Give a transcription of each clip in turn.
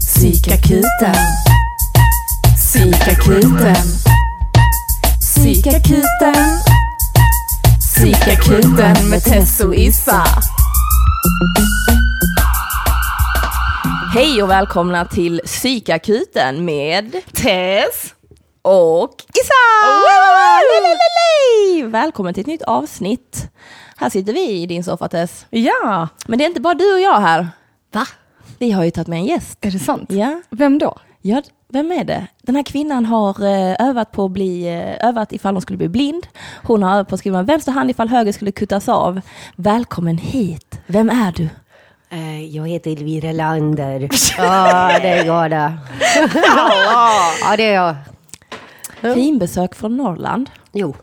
Psykakuten. Psykakuten. Psykakuten. Psykakuten med Tess och Issa. Hej och välkomna till Psykakuten med Tess och Issa! Välkommen till ett nytt avsnitt. Här sitter vi i din soffa Tess. Ja, Men det är inte bara du och jag här. Va? Vi har ju tagit med en gäst. är det sant? Ja. Vem då? Ja, vem är det? Den här kvinnan har eh, övat på att bli, eh, övat ifall hon skulle bli blind. Hon har övat på att skriva vänster hand ifall höger skulle kuttas av. Välkommen hit. Vem är du? Eh, Jag heter Elvira Lander. Ja, det är jag det. Ja, det är jag. Finbesök från Norrland. Jo.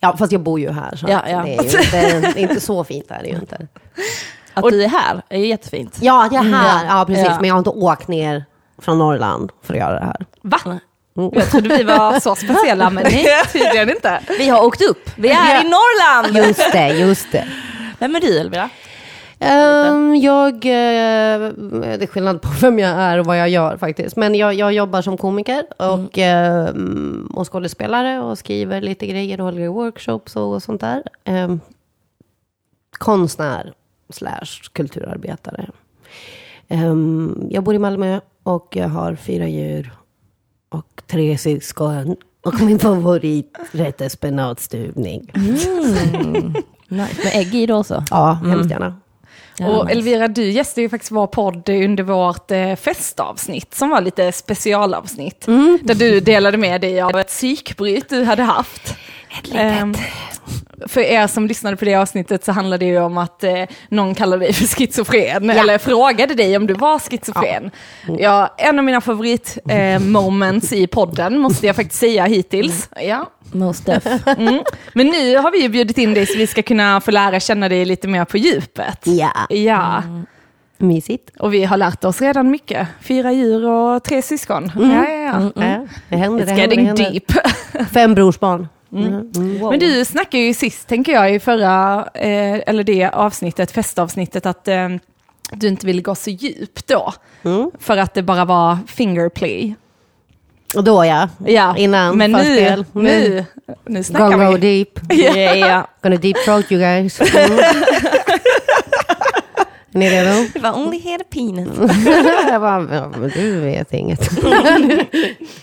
Ja, fast jag bor ju här. Så Ja, ja. Det, är ju inte, det är inte så fint är det ju inte. Att du är här är ju jättefint. Ja, jag är här. Ja, precis. Ja. Men jag har inte åkt ner från Norrland för att göra det här. Va? Jag trodde vi var så speciella, men nej, tydligen inte. Vi har åkt upp. Vi är i Norrland. Just det, just det. Vem är du Elvira? Ehm, jag, eh, det är skillnad på vem jag är och vad jag gör faktiskt. Men jag, jag jobbar som komiker och, ehm, och skådespelare och skriver lite grejer och håller workshops och sånt där. Ehm, konstnär slash kulturarbetare. Ehm, jag bor i Malmö och jag har fyra djur och tre syskon. Och min favoriträtt är spenatstuvning. Mm. Nice. Med ägg i då också. Ja, hemskt gärna. Och. Elvira, du gästade ju faktiskt vår podd under vårt eh, festavsnitt, som var lite specialavsnitt. Där du delade med dig av ett psykbryt du hade haft. Ehm, för er som lyssnade på det avsnittet så handlade det ju om att eh, någon kallade dig för schizofren, eller frågade dig om du var schizofren. Ja. en av mina favorit eh, i podden måste jag faktiskt säga hittills. Ja. Most. Mm. Men nu har vi ju bjudit in dig så vi ska kunna få lära känna dig lite mer på djupet. Ja, Ja, mysigt. och vi har lärt oss redan mycket. Fyra djur och tre syskon. Ja, ja, ja. Ja, det händer, It's det händer, det getting händer. deep. Fem brorsbarn. Men du snackade ju sist, tänker jag, i förra, eh, eller det avsnittet, festavsnittet, att eh, du inte ville gå så djupt då. För att det bara var fingerplay. Och då ja, Ja, innan men nu, förspel. nu, nu snackar Gonna go vi. deep. Ja, ja. Gonna deep throat you guys. Är ni redo? Det var only here penis. Jag bara, du vet inget.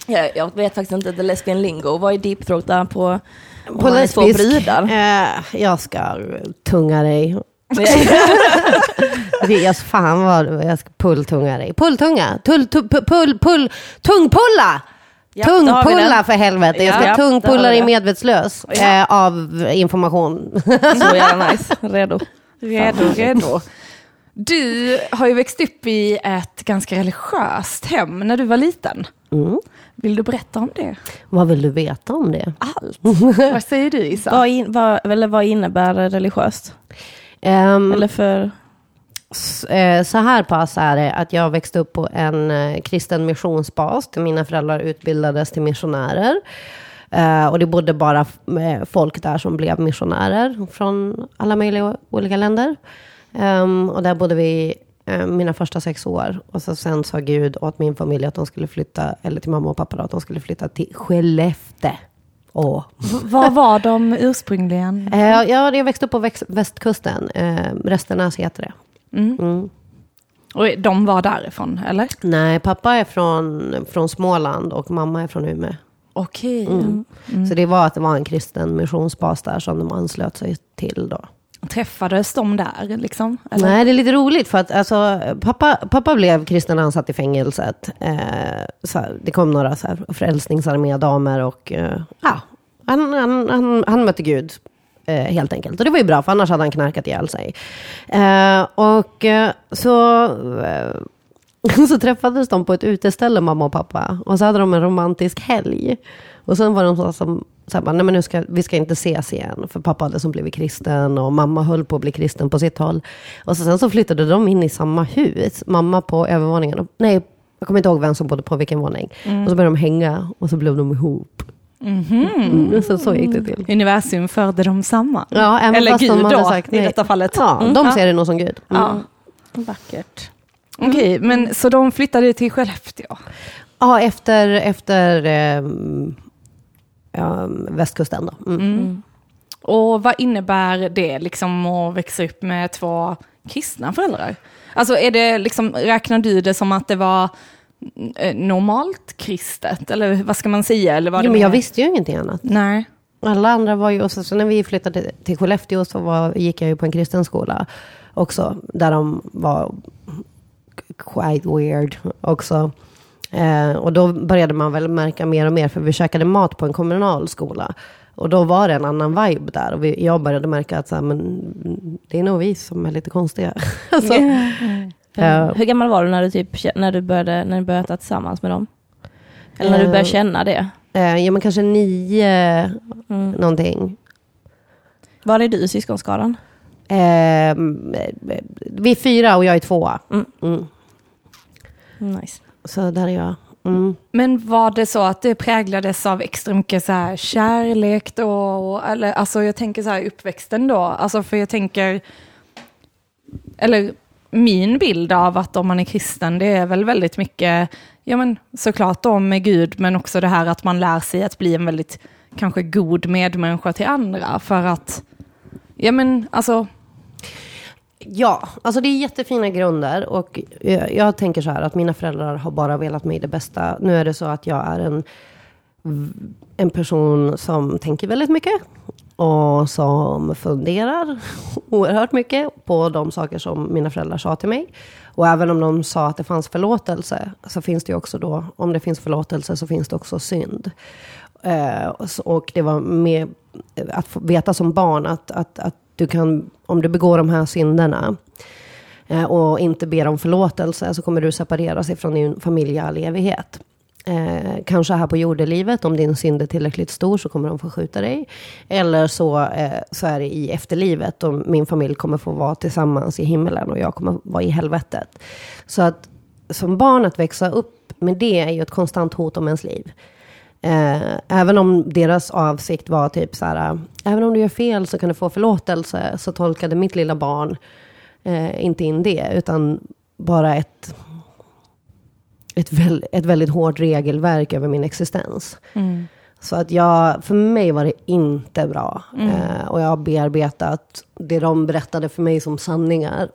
Jag, jag vet faktiskt inte the lesbian lingo. Vad är deep throat där på, på lesbisk. Eh, jag ska tunga dig. Jag, fan vad jag ska pulltunga dig. Pulltunga. Tull, tull, pull, pull, pull, tungpulla! Ja, då har vi tungpulla för helvete. Jag ska Ja, tungpulla dig medvetslös eh, av information. Så jävla nice. Redo. Redo, redo. Du har ju växt upp i ett ganska religiöst hem när du var liten. Mm. Vill du berätta om det? Vad vill du veta om det? Allt. Vad säger du Isa? Vad, in, vad, eller vad innebär religiöst? Ehm, Eller för... eh, så här pass är det att jag växte upp på en eh, kristen missionsbas. Mina föräldrar utbildades till missionärer. Eh, och det bodde bara folk där som blev missionärer från alla möjliga olika länder. Ehm, och där bodde vi eh, mina första sex år. Och så sen sa Gud åt min familj att de skulle flytta, eller till mamma och pappa då, att de skulle flytta till Skellefteå. Åh. Vad var de ursprungligen? Eh, ja, jag växte upp på väx- västkusten. Eh, Restenäs heter det. Mm. Och de var därifrån, eller? Nej, pappa är från, från Småland och mamma är från Umeå. Okej. Mm. Så det var att det var en kristen missionsbas där som de anslöt sig till då. Träffades de där liksom? Eller? Nej, det är lite roligt för att alltså, pappa, pappa blev kristen när han satt i fängelset. Eh, så här, det kom några så här, frälsningsarmédamer och eh, ja, han, han, han, han mötte Gud. Eh, helt enkelt. Och det var ju bra, för annars hade han knarkat ihjäl sig. Eh, och eh, så, eh, så träffades de på ett uteställe, mamma och pappa. Och så hade de en romantisk helg. Och sen var de så som, så här, bara, nej men nu ska, vi ska inte ses igen. För pappa hade som blivit kristen och mamma höll på att bli kristen på sitt håll. Och så, sen så flyttade de in i samma hus. Mamma på övervåningen. och- Nej, jag kommer inte ihåg vem som bodde på vilken våning. Och så började de hänga och så blev de ihop. Mm, så, så gick det till. Universum förde dem samman. Ja, Eller Gud de då, sagt i detta fallet. Ja, Mm. de ser det nog som Gud. Mm. Ja. Vackert. Okej, men så de flyttade till Skellefteå? Ja, efter, efter eh, ja, västkusten då. Mm. Mm. Och vad innebär det liksom att växa upp med två kristna föräldrar? Alltså är det liksom, räknar du det som att det var eh, normalt kristet? Eller vad ska man säga? Eller var det Jo, men jag visste ju ingenting annat. Nej. Alla andra var ju, och så, så när vi flyttade till Skellefteå så var, gick jag ju på en kristen skola också, där de var quite weird också. Eh, och då började man väl märka mer och mer, för vi käkade mat på en kommunal skola. Och då var det en annan vibe där. Och vi, jag började märka att så här, men, det är nog vi som är lite konstiga. alltså, eh, Hur gammal var du när du, typ, när du började när du började äta tillsammans med dem? Eller när du började Eh, känna det? eh, ja, men kanske nio Mm. någonting. Var är du i syskonskaran? Eh, vi är fyra och jag är tvåa. Mm. Mm. Nice. Så där är jag. Mm. Men var det så att det präglades av extra mycket så här kärlek då? Eller alltså jag tänker så här uppväxten då. Alltså för jag tänker, eller min bild av att om man är kristen, det är väl väldigt mycket, ja men såklart då med Gud, men också det här att man lär sig att bli en väldigt kanske god medmänniska till andra. För att, ja men alltså, Ja, alltså det är jättefina grunder. Och jag, jag tänker så här att mina föräldrar har bara velat mig det bästa. Nu är det så att jag är en, en person som tänker väldigt mycket. Och som funderar oerhört mycket på de saker som mina föräldrar sa till mig. Och även om de sa att det fanns förlåtelse, så finns det också då, om det finns förlåtelse så finns det också synd. Eh, och det var med att få veta som barn att, att, att du kan, om du begår de här synderna eh, och inte ber om förlåtelse så kommer du separeras ifrån din familj i all evighet. Eh, kanske här på jordelivet, om din synd är tillräckligt stor så kommer de få skjuta dig. Eller så, eh, så är det i efterlivet och min familj kommer få vara tillsammans i himmelen och jag kommer vara i helvetet. Så att som barn att växa upp med det är ju ett konstant hot om ens liv. Eh, även om deras avsikt var typ så här, även om du gör fel så kan du få förlåtelse, så tolkade mitt lilla barn eh, inte in det, utan bara ett, ett, väl, ett väldigt hårt regelverk över min existens. Så att jag, för mig var det inte bra. Eh, och jag har bearbetat det de berättade för mig som sanningar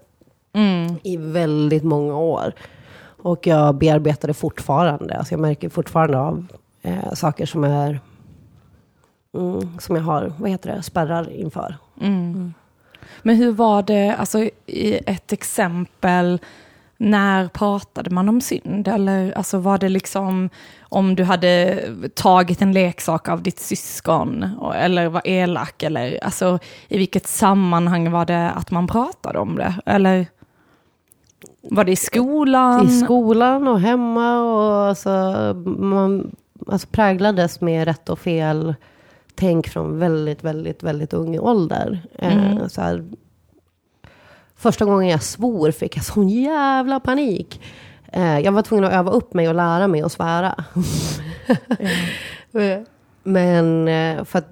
i väldigt många år. Och jag bearbetar det fortfarande. Alltså jag märker fortfarande av eh, saker som är mm, som jag har, vad heter det, spärrar inför. Men hur var det, alltså i ett exempel, när pratade man om synd? Eller alltså var det liksom om du hade tagit en leksak av ditt syskon eller var elak? Eller alltså i vilket sammanhang var det att man pratade om det? Eller var det i skolan? I skolan och hemma och alltså, man alltså präglades med rätt och fel tänk från väldigt, väldigt, väldigt ung ålder. Eh, så här, första gången jag svor fick jag sån jävla panik. Eh, jag var tvungen att öva upp mig och lära mig att svära. Eh, Men eh, för att,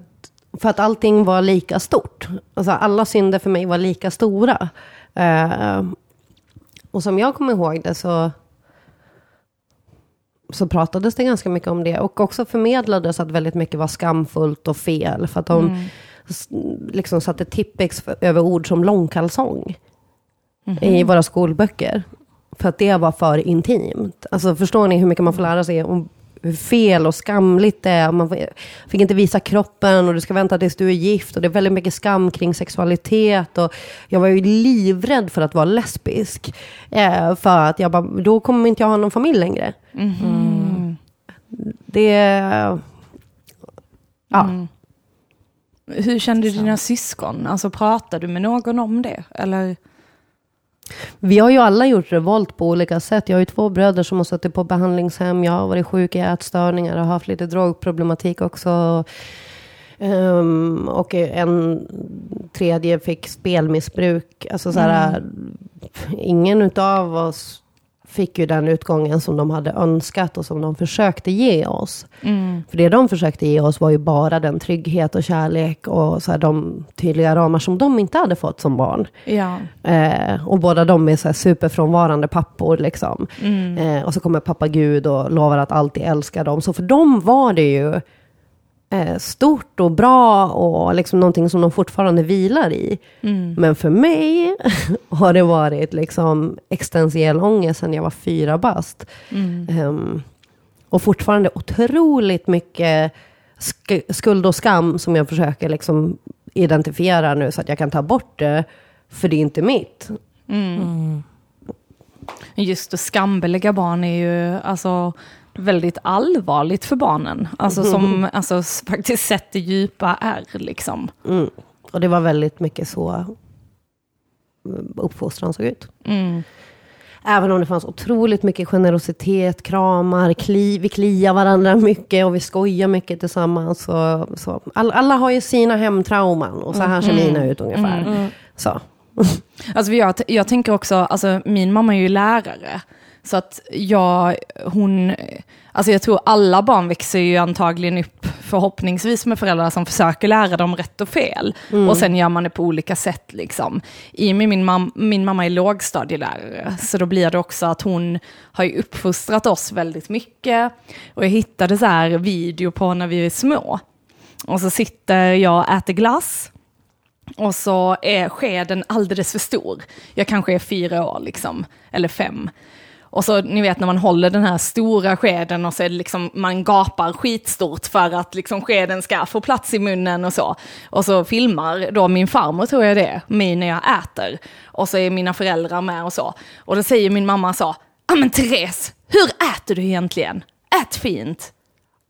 för att allting var lika stort. Alltså alla synder för mig var lika stora. Eh, och som jag kommer ihåg det så, så pratades det ganska mycket om det. Och också förmedlades att väldigt mycket var skamfullt och fel. För att de s- liksom satte tippex över ord som långkalsong i våra skolböcker. För att det var för intimt. Alltså förstår ni hur mycket man får lära sig om hur fel och skamligt det är. Man fick inte visa kroppen och du ska vänta tills du är gift. Och det är väldigt mycket skam kring sexualitet. Och jag var ju livrädd för att vara lesbisk. Eh, för att jag bara, då kommer inte jag ha någon familj längre. Det... Ja. Hur kände dina syskon? Alltså pratade du med någon om det? Eller? Vi har ju alla gjort revolt på olika sätt. Jag har ju två bröder som har suttit på behandlingshem. Jag har varit sjuk i ätstörningar och haft lite drogproblematik också. Ehm, och en tredje fick spelmissbruk. Alltså så här, Ingen utav oss fick ju den utgången som de hade önskat och som de försökte ge oss. Mm. För det de försökte ge oss var ju bara den trygghet och kärlek och så här, de tydliga ramar som de inte hade fått som barn. Ja. Eh, och båda de är så här superfrånvarande pappor. Liksom. Mm. Eh, och så kommer pappa Gud och lovar att alltid älska dem. Så för dem var det ju stort och bra och liksom någonting som de fortfarande vilar i. Mm. Men för mig har det varit liksom existentiell ångest sedan jag var fyra bast. Mm. Ehm, och fortfarande otroligt mycket sk- skuld och skam som jag försöker liksom identifiera nu så att jag kan ta bort det. För det är inte mitt. Just att skambelägga barn är ju alltså väldigt allvarligt för barnen. Alltså som alltså, faktiskt sätter djupa ärr liksom. Mm. Och det var väldigt mycket så mm, uppfostran såg ut. Mm. Även om det fanns otroligt mycket generositet, kramar, kli, vi kliar varandra mycket och vi skojar mycket tillsammans. Så, så. All, alla har ju sina hemtrauman och så här ser mina ut ungefär. Så. Alltså jag, jag tänker också, alltså min mamma är ju lärare. Så att jag, hon, alltså jag tror alla barn växer ju antagligen upp förhoppningsvis med föräldrar som försöker lära dem rätt och fel. Och sen gör man det på olika sätt liksom. I och med min, mam, min mamma är lågstadielärare, så då blir det också att hon har ju uppfostrat oss väldigt mycket. Och jag hittade så här video på när vi är små. Och så sitter jag och äter glass. Och så är skeden alldeles för stor. Jag kanske är fyra år, liksom, eller fem. Och så ni vet när man håller den här stora skeden och så är det liksom, man gapar skitstort för att liksom skeden ska få plats i munnen och så. Och så filmar då min farmor, tror jag det är, mig när jag äter. Och så är mina föräldrar med och så. Och då säger min mamma så, ja men Therese, hur äter du egentligen? Ät fint.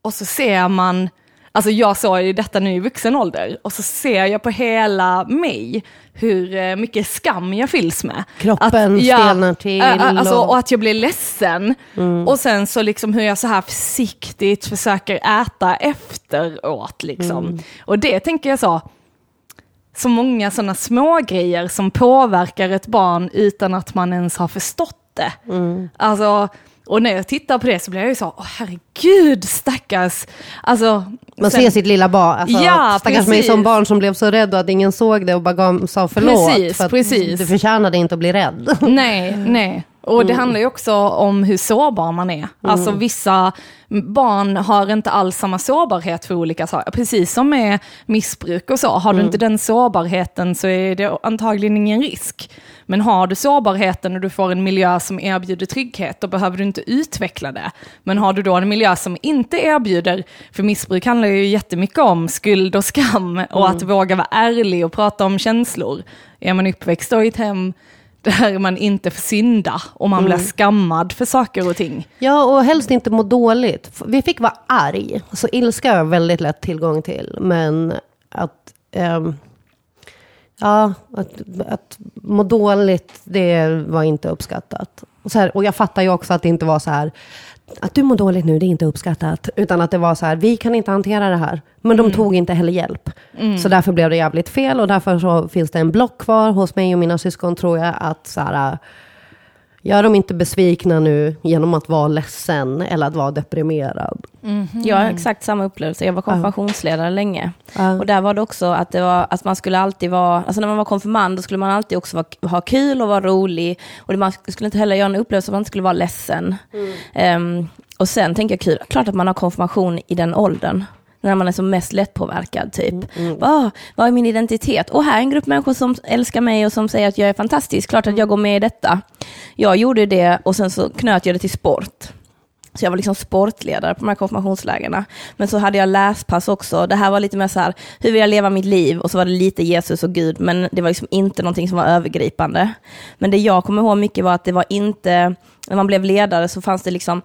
Och så ser man, alltså jag såg ju detta nu i vuxen ålder, och så ser jag på hela mig hur eh, mycket skam jag fylls med. Kroppen stelnar till ä- ä- Alltså, och- och att jag blir ledsen. Och sen så liksom hur jag så här försiktigt försöker äta efteråt. Liksom. Och det tänker jag så, så många sådana små grejer som påverkar ett barn utan att man ens har förstått det. Alltså, och när jag tittar på det så blir jag ju så, åh herregud stackars. Alltså, Man sen- ser sitt lilla barn, alltså, Ja, stackars mig precis. som barn som blev så rädd och att ingen såg det och bara gav, sa förlåt. Precis, för precis. Du förtjänade inte att bli rädd. Nej, nej. Och det handlar ju också om hur sårbar man är. Alltså vissa barn har inte alls samma sårbarhet för olika saker. Precis som med missbruk och så. Har du inte den sårbarheten så är det antagligen ingen risk. Men har du sårbarheten och du får en miljö som erbjuder trygghet, då behöver du inte utveckla det. Men har du då en miljö som inte erbjuder, för missbruk handlar ju jättemycket om skuld och skam och att våga vara ärlig och prata om känslor. Är man uppväxt då i ett hem där man inte får synda och man blir skammad för saker och ting. Ja, och helst inte må dåligt. Vi fick vara arg. Så ilska har jag väldigt lätt tillgång till. Men att, ehm, ja, att, att må dåligt, det var inte uppskattat. Och, så här, och jag fattar ju också att det inte var så här, att du mår dåligt nu, det är inte uppskattat. Utan att det var så här, vi kan inte hantera det här. Men de tog inte heller hjälp. Så därför blev det jävligt fel. Och därför så finns det en block kvar hos mig och mina syskon, tror jag, att så här, Gör dem inte besvikna nu genom att vara ledsen eller att vara deprimerad. Jag har exakt samma upplevelse. Jag var konfirmationsledare länge. Ja. Och där var det också att, det var, att man skulle alltid vara, alltså när man var konfirmand, då skulle man alltid också vara, ha kul och vara rolig. Och det, man skulle inte heller göra en upplevelse att man inte skulle vara ledsen. Ehm, och sen tänker jag kul, klart att man har konfirmation i den åldern. När man är som mest lättpåverkad typ. Vad, vad är min identitet? Och här är en grupp människor som älskar mig och som säger att jag är fantastisk. Klart att jag går med i detta. Jag gjorde det och sen så knöt jag det till sport. Så jag var liksom sportledare på de här konfirmationslägerna. Men så hade jag läspass också. Det här var lite mer så här, hur vill jag leva mitt liv? Och så var det lite Jesus och Gud, men det var liksom inte någonting som var övergripande. Men det jag kommer ihåg mycket var att det var inte, när man blev ledare så fanns det liksom,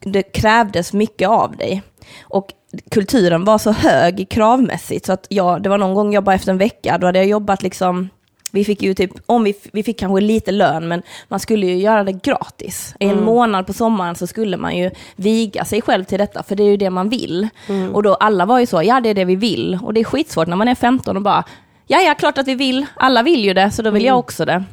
det krävdes mycket av dig. Och kulturen var så hög kravmässigt, så att jag, det var någon gång jag bara efter en vecka, då hade jag jobbat liksom vi fick ju typ, om vi, vi fick kanske lite lön, men man skulle ju göra det gratis. I en månad på sommaren så skulle man ju viga sig själv till detta, för det är ju det man vill. Och då alla var ju så, ja det är det vi vill. Och det är skitsvårt när man är 15 och bara, ja ja, klart att vi vill, alla vill ju det, så då vill jag också det.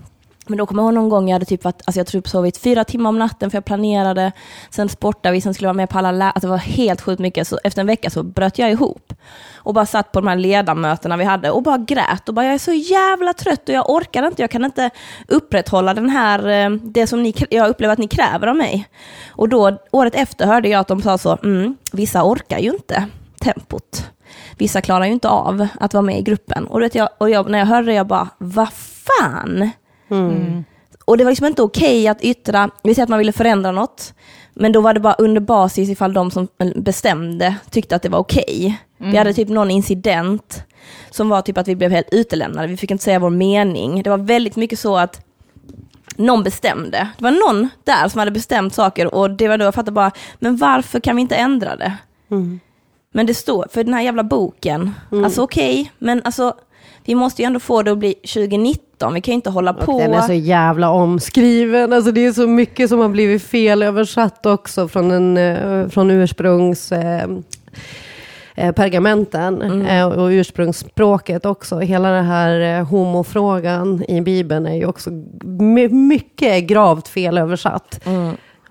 Men då kommer jag ihåg någon gång jag hade typ varit, alltså jag typ sovit fyra timmar om natten för jag planerade, sen sportade vi, sen skulle jag vara med på alla lä- alltså det var helt sjukt mycket, så efter en vecka så bröt jag ihop. Och bara satt på de här ledamötena vi hade och bara grät och bara jag är så jävla trött och jag orkar inte, jag kan inte upprätthålla den här, eh, det som ni, jag upplever att ni kräver av mig. Och då, året efter hörde jag att de sa så, mm, vissa orkar ju inte tempot. Vissa klarar ju inte av att vara med i gruppen. Och, vet jag, och jag, när jag hörde det, jag bara, vad fan? Och det var liksom inte okej att yttra, vi säger att man ville förändra något, men då var det bara under basis ifall de som bestämde tyckte att det var okej. Vi hade typ någon incident som var typ att vi blev helt utelämnade, vi fick inte säga vår mening. Det var väldigt mycket så att någon bestämde. Det var någon där som hade bestämt saker och det var då jag fattade bara, men varför kan vi inte ändra det? Men det står, för den här jävla boken, alltså okej, men alltså vi måste ju ändå få det att bli 2019, vi kan ju inte hålla på. Den är så jävla omskriven. Alltså det är så mycket som har blivit fel översatt också från, en, eh, från ursprungs... Eh, eh, pergamenten eh, och ursprungsspråket också. Hela den här homofrågan i Bibeln är ju också my- mycket gravt felöversatt.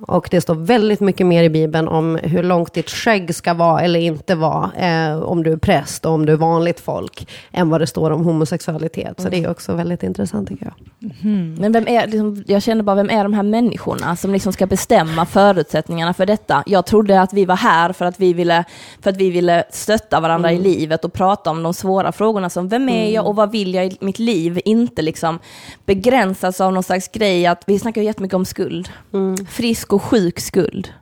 Och det står väldigt mycket mer i Bibeln om hur långt ditt skägg ska vara eller inte vara, eh, om du är präst och om du är vanligt folk, än vad det står om homosexualitet. Så det är också väldigt intressant tycker jag. Men vem är, liksom, jag känner bara, vem är de här människorna som liksom ska bestämma förutsättningarna för detta? Jag trodde att vi var här för att vi ville, för att vi ville stötta varandra i livet och prata om de svåra frågorna som vem är jag och vad vill jag i mitt liv? Inte liksom begränsas av någon slags grej att, vi snackar ju jättemycket om skuld. Frisk och sjuk skuld.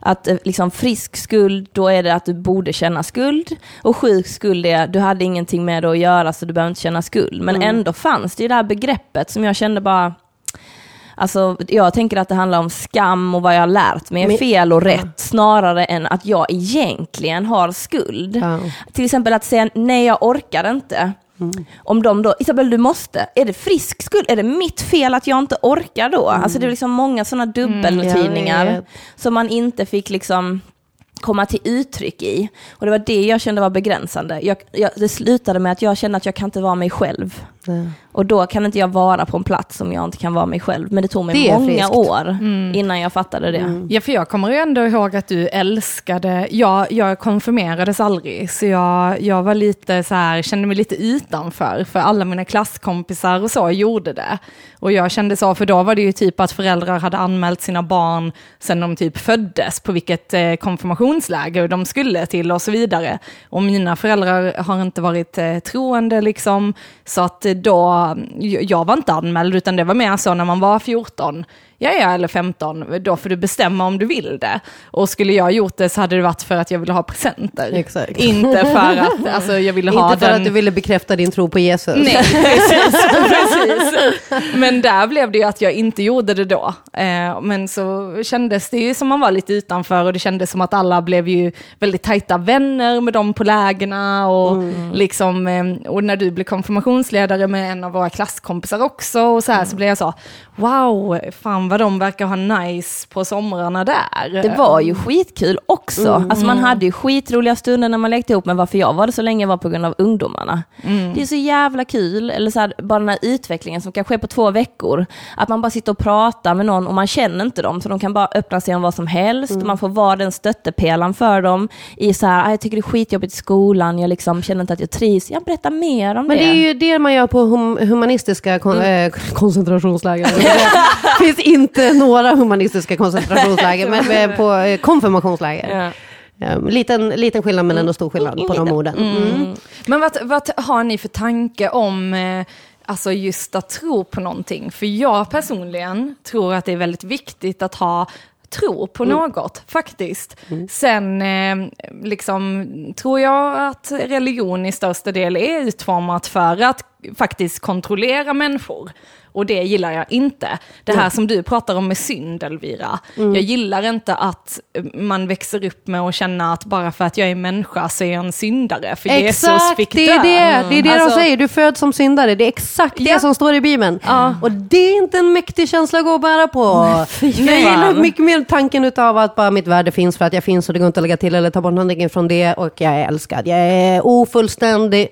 Att eh, liksom frisk skuld, då är det att du borde känna skuld. Och sjuk skuld är, du hade ingenting med det att göra så du behöver inte känna skuld. Men ändå fanns det ju det här begreppet som jag kände bara, Alltså, jag tänker att det handlar om skam och vad jag har lärt mig är fel och rätt, snarare än att jag egentligen har skuld. Ja. Till exempel att säga nej, jag orkar inte. Om de då, Isabel du måste, är det frisk skuld? Är det mitt fel att jag inte orkar då? Alltså det är liksom många sådana dubbeltydningar jag vet. som man inte fick liksom komma till uttryck i. Och det var det jag kände var begränsande. Jag, jag, det slutade med att jag kände att jag kan inte vara mig själv. Nej. Och då kan inte jag vara på en plats som jag inte kan vara mig själv. Men det tog mig Det många friskt. år innan jag fattade det. Ja, för jag kommer ju ändå ihåg att du älskade, jag, jag konfirmerades aldrig, så jag, jag var lite så här, kände mig lite utanför, för alla mina klasskompisar och så gjorde det. Och jag kände så, för då var det ju typ att föräldrar hade anmält sina barn sen de typ föddes, på vilket eh, konfirmationsläger de skulle till och så vidare. Och mina föräldrar har inte varit eh, troende liksom, så att då, jag var inte anmäld, utan det var mer så när man var 14, Ja, ja, eller 15, då får du bestämma om du vill det. Och skulle jag gjort det så hade det varit för att jag ville ha presenter. Exakt. Inte för att alltså, jag ville ha Inte för den... att du ville bekräfta din tro på Jesus. Nej, precis, precis. Men där blev det ju att jag inte gjorde det då. Eh, men så kändes det ju som man var lite utanför och det kändes som att alla blev ju väldigt tajta vänner med dem på lägena och liksom, eh, och när du blev konfirmationsledare med en av våra klasskompisar också och så här så blev jag så, wow, fan vad de verkar ha nice på somrarna där. Det var ju skitkul också. Alltså man hade ju skitroliga stunder när man lekte ihop, men varför jag var det så länge var på grund av ungdomarna. Det är så jävla kul, eller så här, bara den här utvecklingen som kan ske på två veckor. Att man bara sitter och pratar med någon och man känner inte dem, så de kan bara öppna sig om vad som helst. Man får vara den stöttepelaren för dem i så här, "Ah, jag tycker det är skitjobbigt i skolan, jag liksom känner inte att jag trivs. Jag berättar mer om Men det. det är ju det man gör på hum humanistiska kon eh, koncentrationsläger. Det finns inte några humanistiska koncentrationsläger, men eh, på eh, konfirmationsläger. Ja. Eh, liten, liten skillnad men ändå stor skillnad på de orden. Mm. Men vad, vad har ni för tanke om eh, alltså just att tro på någonting? För jag personligen tror att det är väldigt viktigt att ha tro på något, faktiskt. Sen eh, liksom, tror jag att religion i största del är utformat för att faktiskt kontrollera människor. Och det gillar jag inte. Det här som du pratar om med synd, Elvira. Jag gillar inte att man växer upp med att känna att bara för att jag är människa så är jag en syndare. För Jesus Exakt, fick det är det, det, är det Alltså, de säger. Du föds som syndare. Det är exakt det Ja. som står i Bibeln. Och det är inte en mäktig känsla att gå och bära på. jag fan. gillar mycket mer tanken utav att bara mitt värde finns för att jag finns och det går inte att lägga till eller ta bort någonting från det och jag är älskad. Jag är ofullständig,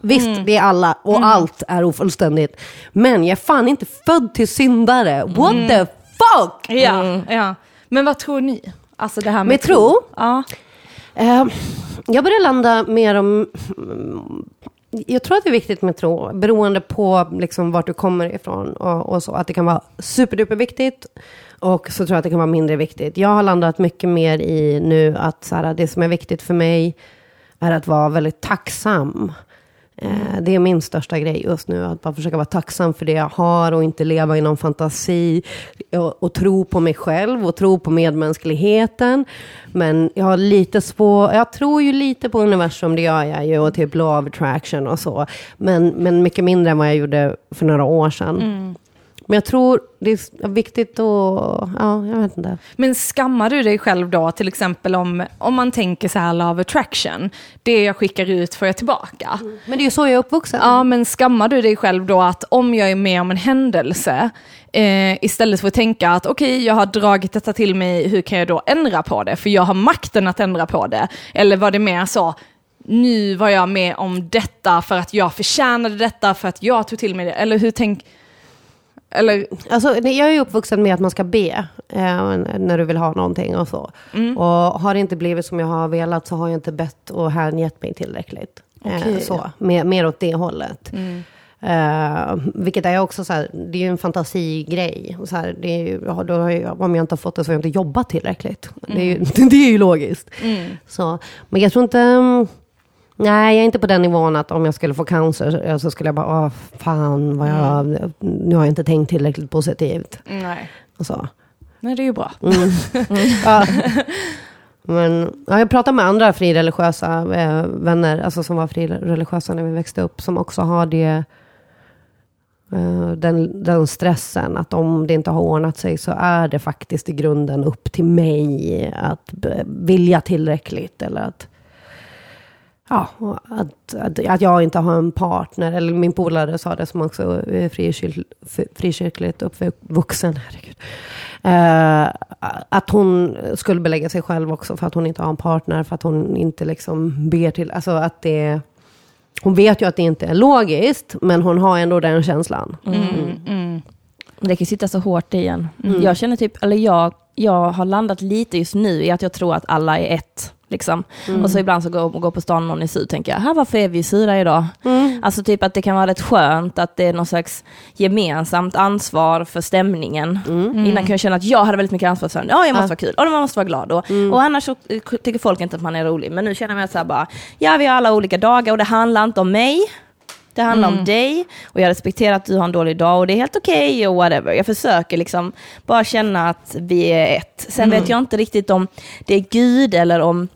Visst, det är alla och allt är ofullständigt. Men jag är fan inte född till syndare. What the fuck? Ja, ja. Men vad tror ni? Alltså det här med, Med tro? Ja. Eh, jag börjar landa mer om... Jag tror att det är viktigt med tro, beroende på liksom vart du kommer ifrån och, och så. Att det kan vara superduper viktigt och så tror jag att det kan vara mindre viktigt. Jag har landat mycket mer i nu att så här, det som är viktigt för mig är att vara väldigt tacksam. Eh, det är min största grej just nu, att bara försöka vara tacksam för det jag har och inte leva i någon fantasi. Och, och tro på mig själv och tro på medmänskligheten. Men jag har lite svår, jag tror ju lite på universum, det gör jag ju, och typ law of attraction och så. Men, men mycket mindre än vad jag gjorde för några år sedan. Mm. Men jag tror det är viktigt att, ja, jag vet inte. Men skammar du dig själv då, till exempel om, om man tänker så här love attraction, det jag skickar ut får jag tillbaka. Men det är ju så jag är uppvuxen. Ja, men skammar du dig själv då att om jag är med om en händelse, eh, istället för att tänka att okej, jag har dragit detta till mig, hur kan jag då ändra på det? För jag har makten att ändra på det. Eller var det mer så, nu var jag med om detta för att jag förtjänade detta, för att jag tog till mig det. Eller hur tänk... Eller, Alltså, jag är uppvuxen med att man ska be eh, när du vill ha någonting och så. Mm. Och har det inte blivit som jag har velat så har jag inte bett och hängett mig tillräckligt. Eh, Okej. så, mer, mer åt det hållet. Mm. Eh, vilket är också så här, det är ju en fantasigrej. Så här, det är ju, ja, då har jag, om jag inte har fått det så har jag inte jobbat tillräckligt. Det, är ju, det är ju logiskt. Så, men jag tror inte... mm, Nej, jag är inte på den nivån att om jag skulle få cancer så skulle jag bara, åh fan, vad jag, nu har jag inte tänkt tillräckligt positivt. nej. Och så. nej, det är ju bra. Ja. Men ja, jag pratar med andra frireligiösa eh, vänner, alltså som var frireligiösa när vi växte upp, som också har det, eh, den, den stressen, att om det inte har ordnat sig så är det faktiskt i grunden upp till mig att vilja tillräckligt, eller att Ja, att, att, att jag inte har en partner, eller min polare sa det som också är frikyrk, frikyrkligt uppvuxen, herregud. Eh, att hon skulle belägga sig själv också för att hon inte har en partner, för att hon inte liksom ber till, alltså att det hon vet ju att det inte är logiskt, men hon har ändå den känslan. Det kan sitta så hårt i en. Jag känner typ, eller jag, jag har landat lite just nu i att jag tror att alla är ett. Liksom. Och så ibland så går går på stan någon är sur, tänker jag, här varför är vi sura idag? Alltså typ att det kan vara rätt skönt att det är någon slags gemensamt ansvar för stämningen. Innan kan jag känna att jag hade väldigt mycket ansvar för, ja jag måste vara kul, och man måste vara glad. Och, och annars så eh, tycker folk inte att man är rolig. Men nu känner jag mig så här bara, ja vi har alla olika dagar och det handlar inte om mig. Det handlar om dig och jag respekterar att du har en dålig dag och det är helt okej och whatever. Jag försöker liksom bara känna att vi är ett. Sen vet jag inte riktigt om det är Gud eller om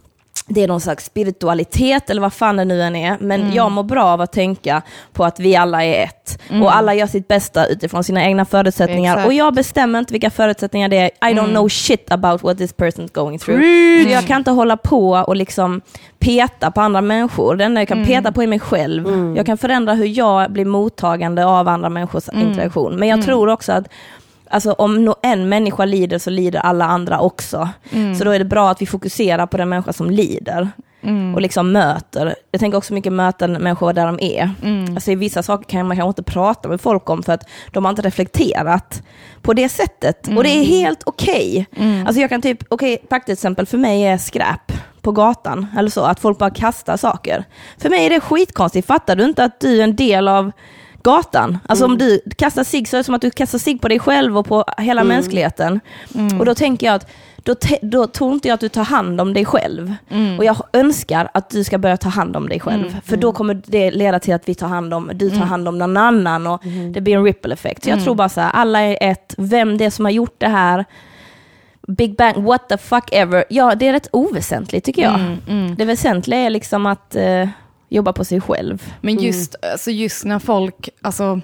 det är någon slags spiritualitet eller vad fan det nu än är. Men jag mår bra av att tänka på att vi alla är ett. Och alla gör sitt bästa utifrån sina egna förutsättningar. Exakt. Och jag bestämmer inte vilka förutsättningar det är. I don't know shit about what this person's going through. Så jag kan inte hålla på och liksom peta på andra människor. Det enda jag kan peta på är mig själv. Jag kan förändra hur jag blir mottagande av andra människors interaktion. Men jag tror också att Alltså om en människa lider så lider alla andra också. Så då är det bra att vi fokuserar på den människa som lider. Och liksom möter. Jag tänker också mycket möta människor där de är. Alltså i vissa saker kan man kanske inte prata med folk om för att de har inte reflekterat på det sättet. Och det är helt okej. Alltså jag kan typ, okej, praktiskt exempel för mig är skräp på gatan, eller så, att folk bara kastar saker. För mig är det skitkonstigt, fattar du inte att du är en del av gatan. Alltså om du kastar sig så är det som att du kastar sig på dig själv och på hela mänskligheten. Och då tänker jag att då, då tror inte jag att du tar hand om dig själv. Och jag önskar att du ska börja ta hand om dig själv. För då kommer det leda till att vi tar hand om, du tar hand om någon annan och det blir en ripple effect. Så jag tror bara så här, alla är ett, vem det är som har gjort det här, Big Bang, what the fuck ever. Ja, det är rätt oväsentligt tycker jag. Det väsentliga är liksom att eh, jobba på sig själv. Men just, alltså just när folk, alltså,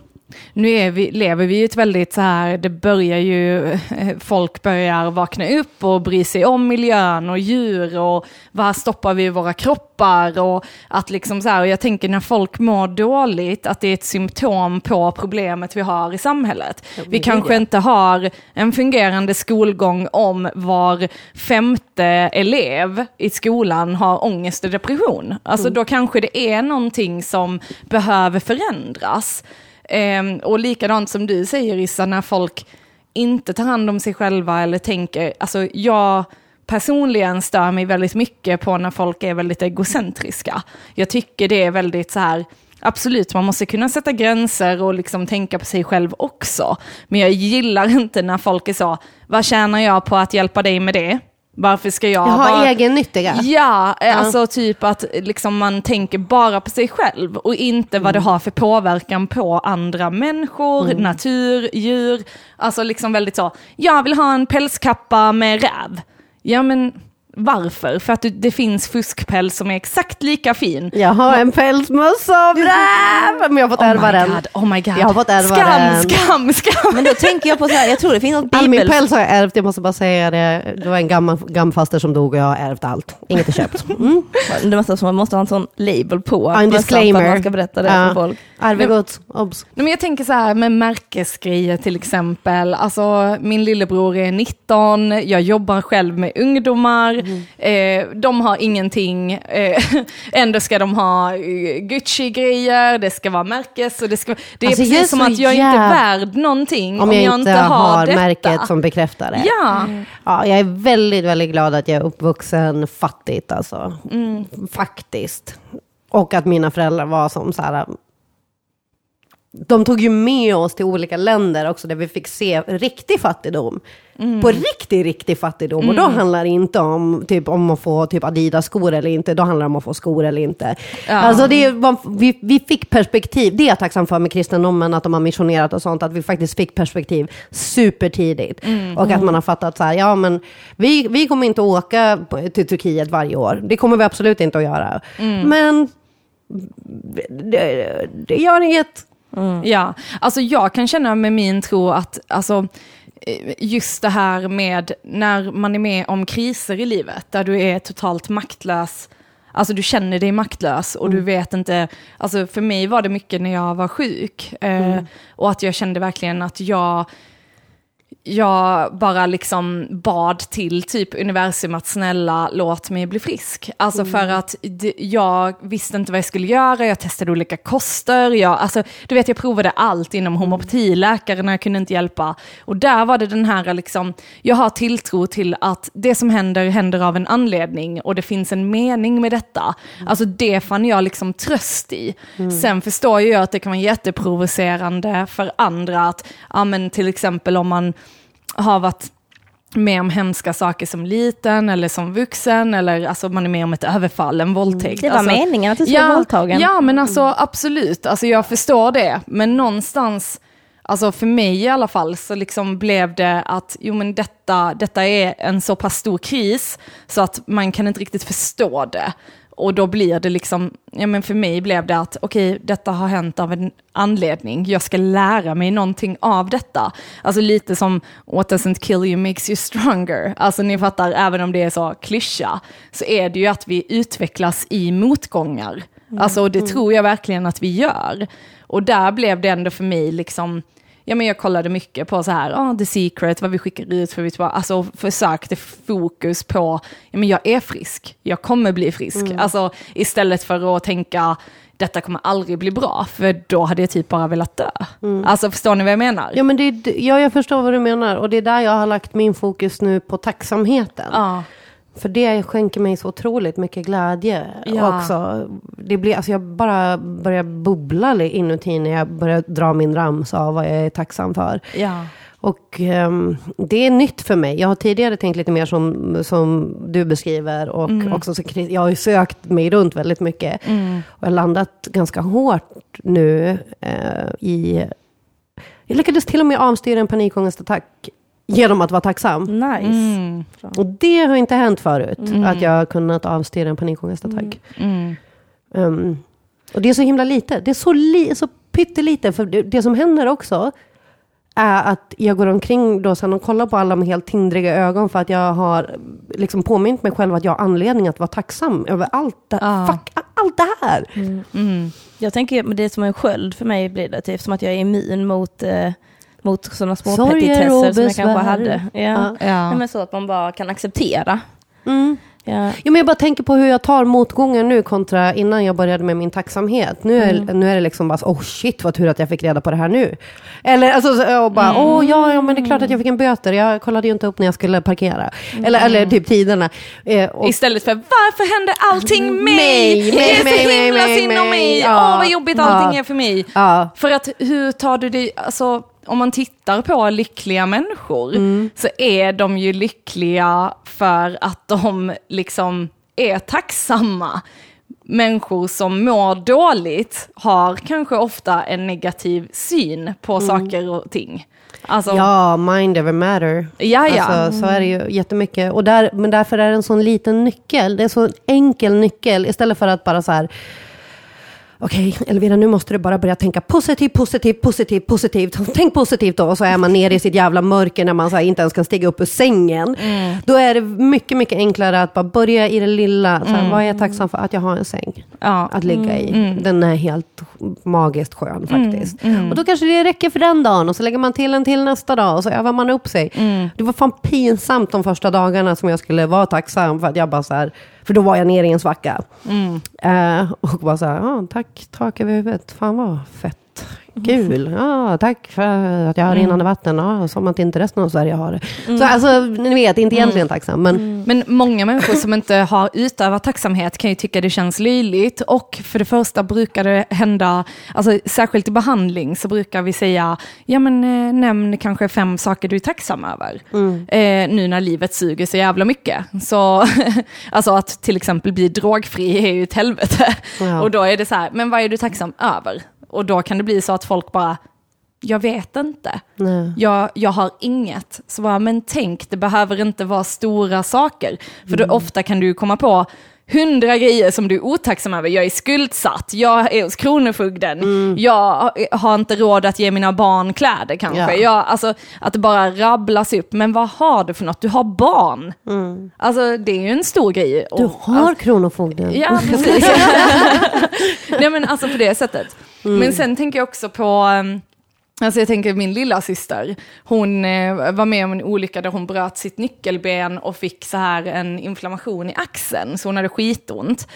Nu vi, lever vi i ett väldigt så här, det börjar ju, folk börjar vakna upp och bry sig om miljön och djur och vad stoppar vi våra kroppar och att liksom så här, och jag tänker när folk mår dåligt, att det är ett symptom på problemet vi har i samhället. Vi kanske inte har en fungerande skolgång om var femte elev i skolan har ångest och depression. Alltså då kanske det är någonting som behöver förändras. Ehm, och likadant som du säger Issa, när folk inte tar hand om sig själva eller tänker, alltså jag personligen stör mig väldigt mycket på när folk är väldigt egocentriska. Jag tycker det är väldigt så här, absolut man måste kunna sätta gränser och liksom tänka på sig själv också. Men jag gillar inte när folk är så, vad tjänar jag på att hjälpa dig med det? Varför ska jag... Har bara... egennyttiga. Ja, eh, alltså typ att liksom man tänker bara på sig själv och inte vad det har för påverkan på andra människor, natur, djur. Alltså liksom väldigt så, jag vill ha en pälskappa med räv. Ja men varför? För att du- det finns fuskpäls som är exakt lika fin. Jag har en pälsmössa av räv, men jag har fått ärva oh my den. God, oh my god. Jag har fått ärva skam, den. skam, skam. Men då tänker jag på så här, jag tror det finns något All min bibel... päls har jag ärvt, jag måste bara säga det. Det var en gammal, gammal faster som dog och jag har ärvt allt. Inget är köpt. Mm. Det måste, man måste ha en sån label på. En för att disclaimer. Man ska berätta det Ja. för folk. Arvegods, obs. Nej, men jag tänker så här med märkesgrejer till exempel. Alltså min lillebror är 19, jag jobbar själv med ungdomar. Eh, de har ingenting, eh, ändå ska de ha eh, Gucci-grejer, det ska vara märkes och det ska Det är Alltså, jag precis som att jag jäv- inte är värd någonting Om jag, inte har detta. märket som bekräftar det. Ja, Ja, jag är väldigt, väldigt glad att jag är uppvuxen fattigt alltså. Faktiskt. Och att mina föräldrar var som så här... De tog ju med oss till olika länder också där vi fick se riktig fattigdom. På riktig, riktig fattigdom. Och då handlar det inte om, typ, om att få typ Adidas-skor eller inte, då handlar det om att få skor eller inte. Alltså det var, vi, vi fick perspektiv, det är jag tacksam för med kristendomen, att de har missionerat och sånt, att vi faktiskt fick perspektiv supertidigt. Och att man har fattat så här, ja men vi, vi kommer inte att åka till Turkiet varje år. Det kommer vi absolut inte att göra. Men det, det gör inget. Ja, alltså jag kan känna med min tro att alltså, eh, just det här med när man är med om kriser i livet, där du är totalt maktlös, alltså du känner dig maktlös och du vet inte, alltså för mig var det mycket när jag var sjuk, eh, och att jag kände verkligen att jag jag bara liksom bad till typ universum att snälla låt mig bli frisk. Alltså för att jag visste inte vad jag skulle göra, jag testade olika koster, jag, alltså, du vet jag provade allt inom homopati, läkarna kunde inte hjälpa. Och där var det den här liksom, jag har tilltro till att det som händer, händer av en anledning och det finns en mening med detta. Alltså det fann jag liksom tröst i. Sen förstår jag att det kan vara jätteprovocerande för andra att, ja men till exempel om man har varit med om hemska saker som liten eller som vuxen eller alltså man är med om ett överfall, en våldtäkt. Det var alltså, meningen att du skulle vara våldtagen. Ja, men alltså absolut, alltså jag förstår det, men någonstans, alltså för mig i alla fall, så liksom blev det att, jo men detta, detta är en så pass stor kris, så att man kan inte riktigt förstå det. Och då blir det liksom, ja men för mig blev det att okej, detta har hänt av en anledning, jag ska lära mig någonting av detta. Alltså lite som what doesn't kill you makes you stronger. Alltså ni fattar, även om det är så klyscha, så är det ju att vi utvecklas i motgångar. Alltså och det tror jag verkligen att vi gör. Och där blev det ändå för mig liksom, ja men jag kollade mycket på så här, ah, the secret, vad vi skickar ut för vi bara, alltså försökte fokus på, ja men jag är frisk, jag kommer bli frisk. Alltså istället för att tänka, detta kommer aldrig bli bra, för då hade jag typ bara velat dö. Alltså förstår ni vad jag menar? Ja, men det, ja, jag förstår vad du menar. Och det är där jag har lagt min fokus nu på tacksamheten. Ja. För det skänker mig så otroligt mycket glädje Ja. också. Det blir, alltså jag bara börjar bubbla inuti när jag börjar dra min ramsa av vad jag är tacksam för. Ja. Och ehm, det är nytt för mig. Jag har tidigare tänkt lite mer som, som du beskriver. Och också så, jag har ju sökt mig runt väldigt mycket. Och jag har landat ganska hårt nu eh, i... Jag lyckades till och med avstyra en panikångestattack genom att vara tacksam. Nice. Mm. Och det har inte hänt förut, att jag har kunnat avstyra en panikångestattack. Mm. Um, och det är så himla lite. Det är så, li, så pyttelite. För det, det som händer också är att jag går omkring då sen och kollar på alla med helt tindriga ögon för att jag har liksom påmint mig själv att jag har anledning att vara tacksam över allt det, Ja. fuck, allt det här. Mm. Jag tänker, det är som en sköld för mig blir det, typ som att jag är immun mot, eh, mot sådana små Sorger petitesser som jag kanske hade. Ja. Ja. Ja. Nej, men så att man bara kan acceptera. Mm. Ja. Ja, men jag bara tänker på hur jag tar motgången nu kontra innan jag började med min tacksamhet. Nu är, Mm. nu är det liksom bara, så, oh shit vad tur att jag fick reda på det här nu. Eller alltså, så- och bara, Mm. åh ja, ja, men det är klart att jag fick en böter. Jag kollade ju inte upp när jag skulle parkera. Mm. Eller, eller typ tiderna. Eh, och, Istället för varför hände allting mig? Mig, det är så mig, mig, himla mig, synd om mig. mig. Ja. Åh vad jobbigt allting Ja. är för mig. ja, För att hur tar du det, alltså om man tittar på lyckliga människor så är de ju lyckliga för att de liksom är tacksamma. Människor som mår dåligt har kanske ofta en negativ syn på saker och ting. Alltså, ja, mind over matter. Ja, ja. Alltså, så är det ju jättemycket. Och där, men därför är det en sån liten nyckel. Det är en så enkel nyckel. Istället för att bara så här, okej Elvira nu måste du bara börja tänka positivt, positivt, positivt, positivt. Tänk positivt då. Och så är man nere i sitt jävla mörker när man så inte ens kan stiga upp ur sängen. Mm. Då är det mycket, mycket enklare att bara börja i det lilla. Så här, Vad är jag tacksam för? Att jag har en säng Mm. ja. att ligga i. Mm. Den är helt magiskt skön faktiskt. Och då kanske det räcker för den dagen och så lägger man till en till nästa dag och så övar man upp sig. Mm. Det var fan pinsamt de första dagarna som jag skulle vara tacksam för att jag bara så här, för då var jag nere i en svacka. Mm. Eh, och bara så här, ah, tack, tak över huvudet, fan vad fett. Kul, ja, tack för att jag har Mm. rinnande vatten, ja, som att inte resten av Sverige har det. Så alltså, ni vet, inte egentligen tacksam, men Men många människor som inte har utövat tacksamhet kan ju tycka det känns löjligt och för det första brukar det hända, alltså särskilt i behandling så brukar vi säga, ja men eh, nämn kanske fem saker du är tacksam över. Eh, nu när livet suger så jävla mycket. Så, alltså att till exempel bli drogfri är ju ett helvete. Ja. Och då är det så här, men vad är du tacksam över? Och då kan det bli så att folk bara, jag vet inte. nej. Jag, jag har inget. Så bara, men tänk, det behöver inte vara stora saker. För då ofta kan du komma på hundra grejer som du är otacksam över. Jag är skuldsatt, jag är hos Kronofogden, jag har inte råd att ge mina barn kläder kanske. Ja. Jag, alltså, att det bara rabblas upp. Men vad har du för något? Du har barn. Alltså det är ju en stor grej. Du har Kronofogden. Ja, precis. Nej men alltså på det sättet. Mm. Men sen tänker jag också på, um, alltså jag tänker min lilla syster. hon eh, var med om en olycka där hon bröt sitt nyckelben och fick så här en inflammation i axeln, så hon hade skitont.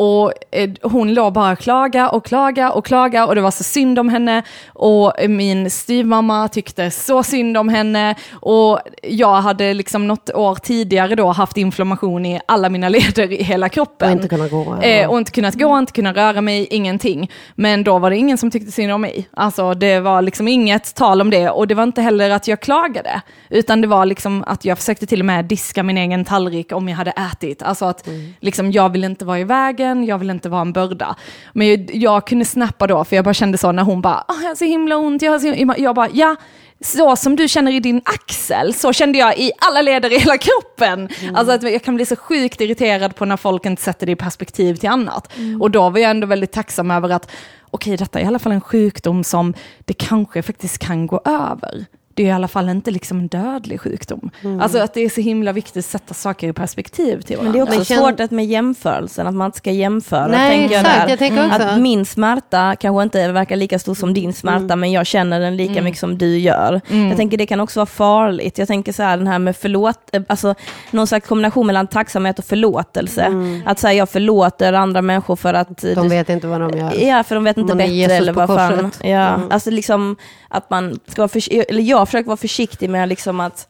Och eh, hon låg bara och klaga och klaga och klaga och det var så synd om henne. Och min styvmamma tyckte så synd om henne. Och jag hade liksom något år tidigare då haft inflammation i alla mina leder i hela kroppen. Och inte kunna gå. Eh, och inte kunnat gå, inte kunnat röra mig, ingenting. Men då var det ingen som tyckte synd om mig. Alltså det var liksom inget tal om det. Och det var inte heller att jag klagade. Utan det var liksom att jag försökte till och med diska min egen tallrik om jag hade ätit. Alltså att liksom, jag vill inte vara i vägen, jag vill inte vara en börda. Men jag, jag kunde snappa då, för jag bara kände så när hon bara, "Åh, jag har så himla ont, jag har så himla... Jag bara, ja, så som du känner i din axel, så kände jag i alla leder i hela kroppen. Alltså att jag kan bli så sjukt irriterad på när folk inte sätter det i perspektiv till annat. Och då var jag ändå väldigt tacksam över att, okej detta är i alla fall en sjukdom som det kanske faktiskt kan gå över. Det är i alla fall inte liksom en dödlig sjukdom. Alltså att det är så himla viktigt att sätta saker i perspektiv till Men varandra. det är också Men känn- svårt att med jämförelsen, att man inte ska jämföra. Nej, tänker jag exakt, där. jag tänker också. Att min smärta kanske inte verkar lika stor som din smärta, men jag känner den lika mycket som du gör. Jag tänker det kan också vara farligt. Jag tänker så här, den här med förlåt, eh, alltså någon slags kombination mellan tacksamhet och förlåtelse. Att säga jag förlåter andra människor för att... De vet inte vad de gör. Ja, för de vet inte Man bättre eller vad fan. Ja, Mm. alltså liksom att man ska vara eller jag försöker vara försiktig med liksom att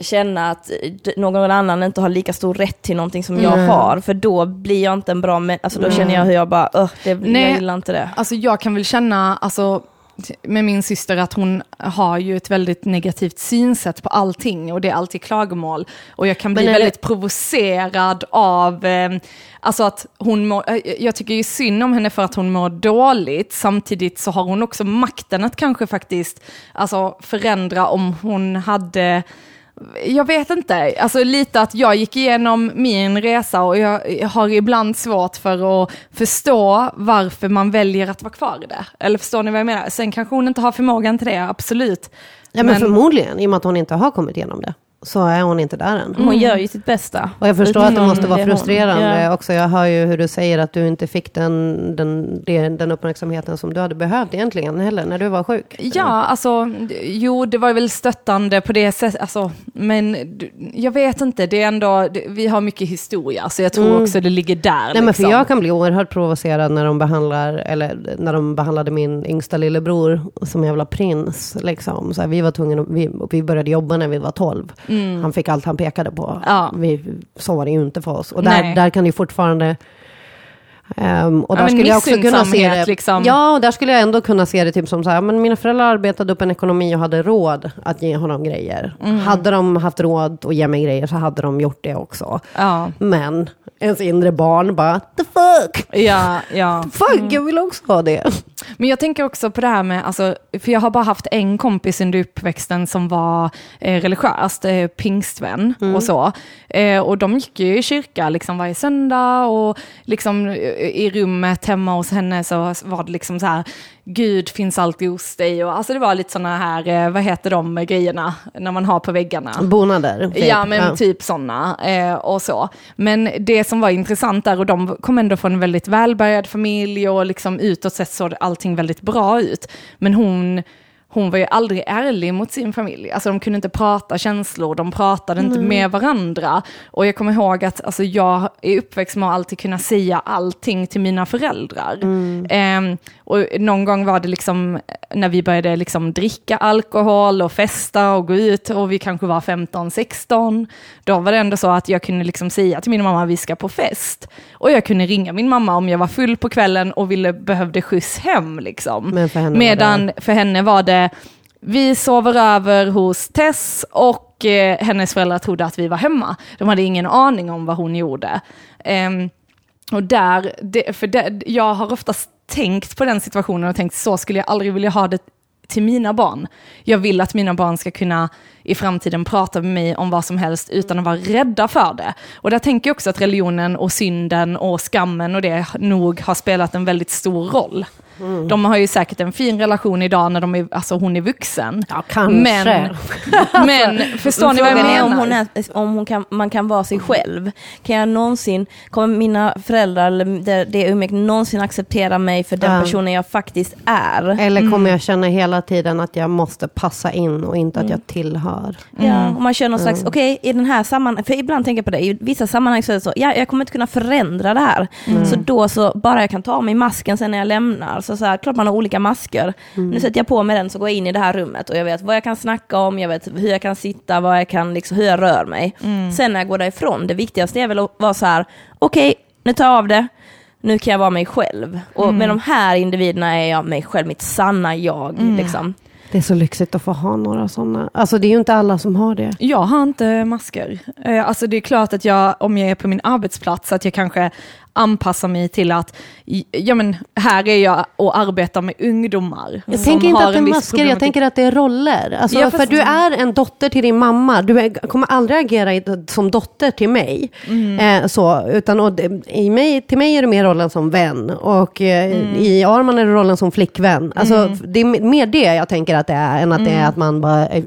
känna att någon annan inte har lika stor rätt till någonting som jag Nej. har, för då blir jag inte en bra människa, alltså då känner jag hur jag bara, "Ugh, det, Nej. jag gillar inte det. Alltså jag kan väl känna, alltså, med min syster att hon har ju ett väldigt negativt synsätt på allting och det är alltid klagomål. Och jag kan bli det- väldigt provocerad av, eh, alltså att hon mår, eh, jag tycker ju synd om henne för att hon mår dåligt, samtidigt så har hon också makten att kanske faktiskt alltså, förändra om hon hade jag vet inte, alltså lite att jag gick igenom min resa och jag har ibland svårt för att förstå varför man väljer att vara kvar i det. Eller förstår ni vad jag menar? Sen kanske hon inte har förmågan till det, absolut. Ja, men, men förmodligen, i och med att hon inte har kommit igenom det så är hon inte där än. Hon gör ju sitt bästa. Och jag förstår att det måste vara frustrerande Ja. också. Jag hör ju hur du säger att du inte fick den, den, den, uppmärksamheten som du hade behövt egentligen heller, när du var sjuk. Ja, alltså, jo, det var väl stöttande på det sättet, alltså, men jag vet inte, det är ändå, vi har mycket historia, så jag tror också det ligger där. Mm. Nej, men för liksom. jag kan bli oerhört provocerad när de behandlar, eller när de behandlade min yngsta lillebror som jävla prins. Liksom. Så här, vi var tvungna, vi, vi började jobba när vi var 12. Han fick allt han pekade på. Mm. Ja. Vi, så var det ju inte för oss. Och där, Nej. där kan det ju fortfarande... ehm, och där skulle jag också kunna se det. liksom. Ja, och där skulle jag ändå kunna se det typ som så här, men mina föräldrar arbetade upp en ekonomi och hade råd att ge honom grejer. Mm. Hade de haft råd att ge mig grejer så hade de gjort det också. Ja, Men ens inre barn bara, the fuck? ja, ja. Fuck, jag vill också ha det. Men jag tänker också på det här med, alltså, för jag har bara haft en kompis under uppväxten som var eh, religiöst, eh, pingstvän och så. Eh, och de gick ju i kyrka liksom varje söndag och liksom eh, i rummet hemma hos henne så var det liksom så här, Gud finns alltid hos dig och alltså det var lite sådana här, eh, vad heter de grejerna när man har på väggarna? Bonader. typ. Ja, men typ sådana eh, och så. Men det som var intressant där, och de kom ändå från en väldigt välbärgad familj och liksom utåt sett såg allting väldigt bra ut. Men hon, hon var ju aldrig ärlig mot sin familj. Alltså de kunde inte prata känslor, de pratade inte med varandra. Och jag kommer ihåg att alltså, jag är uppväxt med att alltid kunna säga allting till mina föräldrar. Ehm, och någon gång var det liksom när vi började liksom dricka alkohol och festa och gå ut och vi kanske var 15-16. Då var det ändå så att jag kunde liksom säga till min mamma vi ska på fest. Och jag kunde ringa min mamma om jag var full på kvällen och ville, behövde skjuts hem. Liksom. Men för Medan för henne var det vi sover över hos Tess och eh, hennes föräldrar trodde att vi var hemma. De hade ingen aning om vad hon gjorde. Um, och där, det, för det, jag har oftast tänkt på den situationen och tänkt så skulle jag aldrig vilja ha det till mina barn. Jag vill att mina barn ska kunna i framtiden prata med mig om vad som helst utan att vara rädda för det. Och där tänker jag också att religionen och synden och skammen och det nog har spelat en väldigt stor roll. Mm. De har ju säkert en fin relation idag när de är, alltså hon är vuxen. Ja, kanske. Men, men förstår ni vad jag menar? om, hon är, om hon kan, man kan vara sig själv. Kan jag någonsin, kommer mina föräldrar eller det, det umgänget någonsin acceptera mig för den Ja. personen jag faktiskt är? Eller kommer jag känna hela tiden att jag måste passa in och inte att jag tillhör? Ja, och man känner någon slags, okej, i den här sammanhanget, för ibland tänker jag på det, i vissa sammanhang så är det så, ja, jag kommer inte kunna förändra det här. Så då så, bara jag kan ta av mig masken sen när jag lämnar, så, så här, klart man har olika masker. Nu sätter jag på mig den så går jag in i det här rummet och jag vet vad jag kan snacka om, jag vet hur jag kan sitta, vad jag kan, liksom, hur jag rör mig. Sen när jag går därifrån, det viktigaste är väl att vara så här, okej, nu tar jag av det, nu kan jag vara mig själv. Och med de här individerna är jag mig själv, mitt sanna jag. Liksom. Det är så lyxigt att få ha några sådana. Alltså det är ju inte alla som har det. Jag har inte masker. Eh, Alltså det är klart att jag, om jag är på min arbetsplats, att jag kanske anpassar mig till att, ja men här är jag och arbetar med ungdomar. Jag tänker inte att det är masker, jag tänker att det är roller. Alltså, Ja, för du är en dotter till din mamma. Du är, kommer aldrig agera som dotter till mig. Mm. Eh, så, utan, och, i mig, till mig är det mer rollen som vän. Och eh, Mm. i Arman är det rollen som flickvän. Alltså, Det är mer det jag tänker att det är, än att det Mm. är att man bara eh,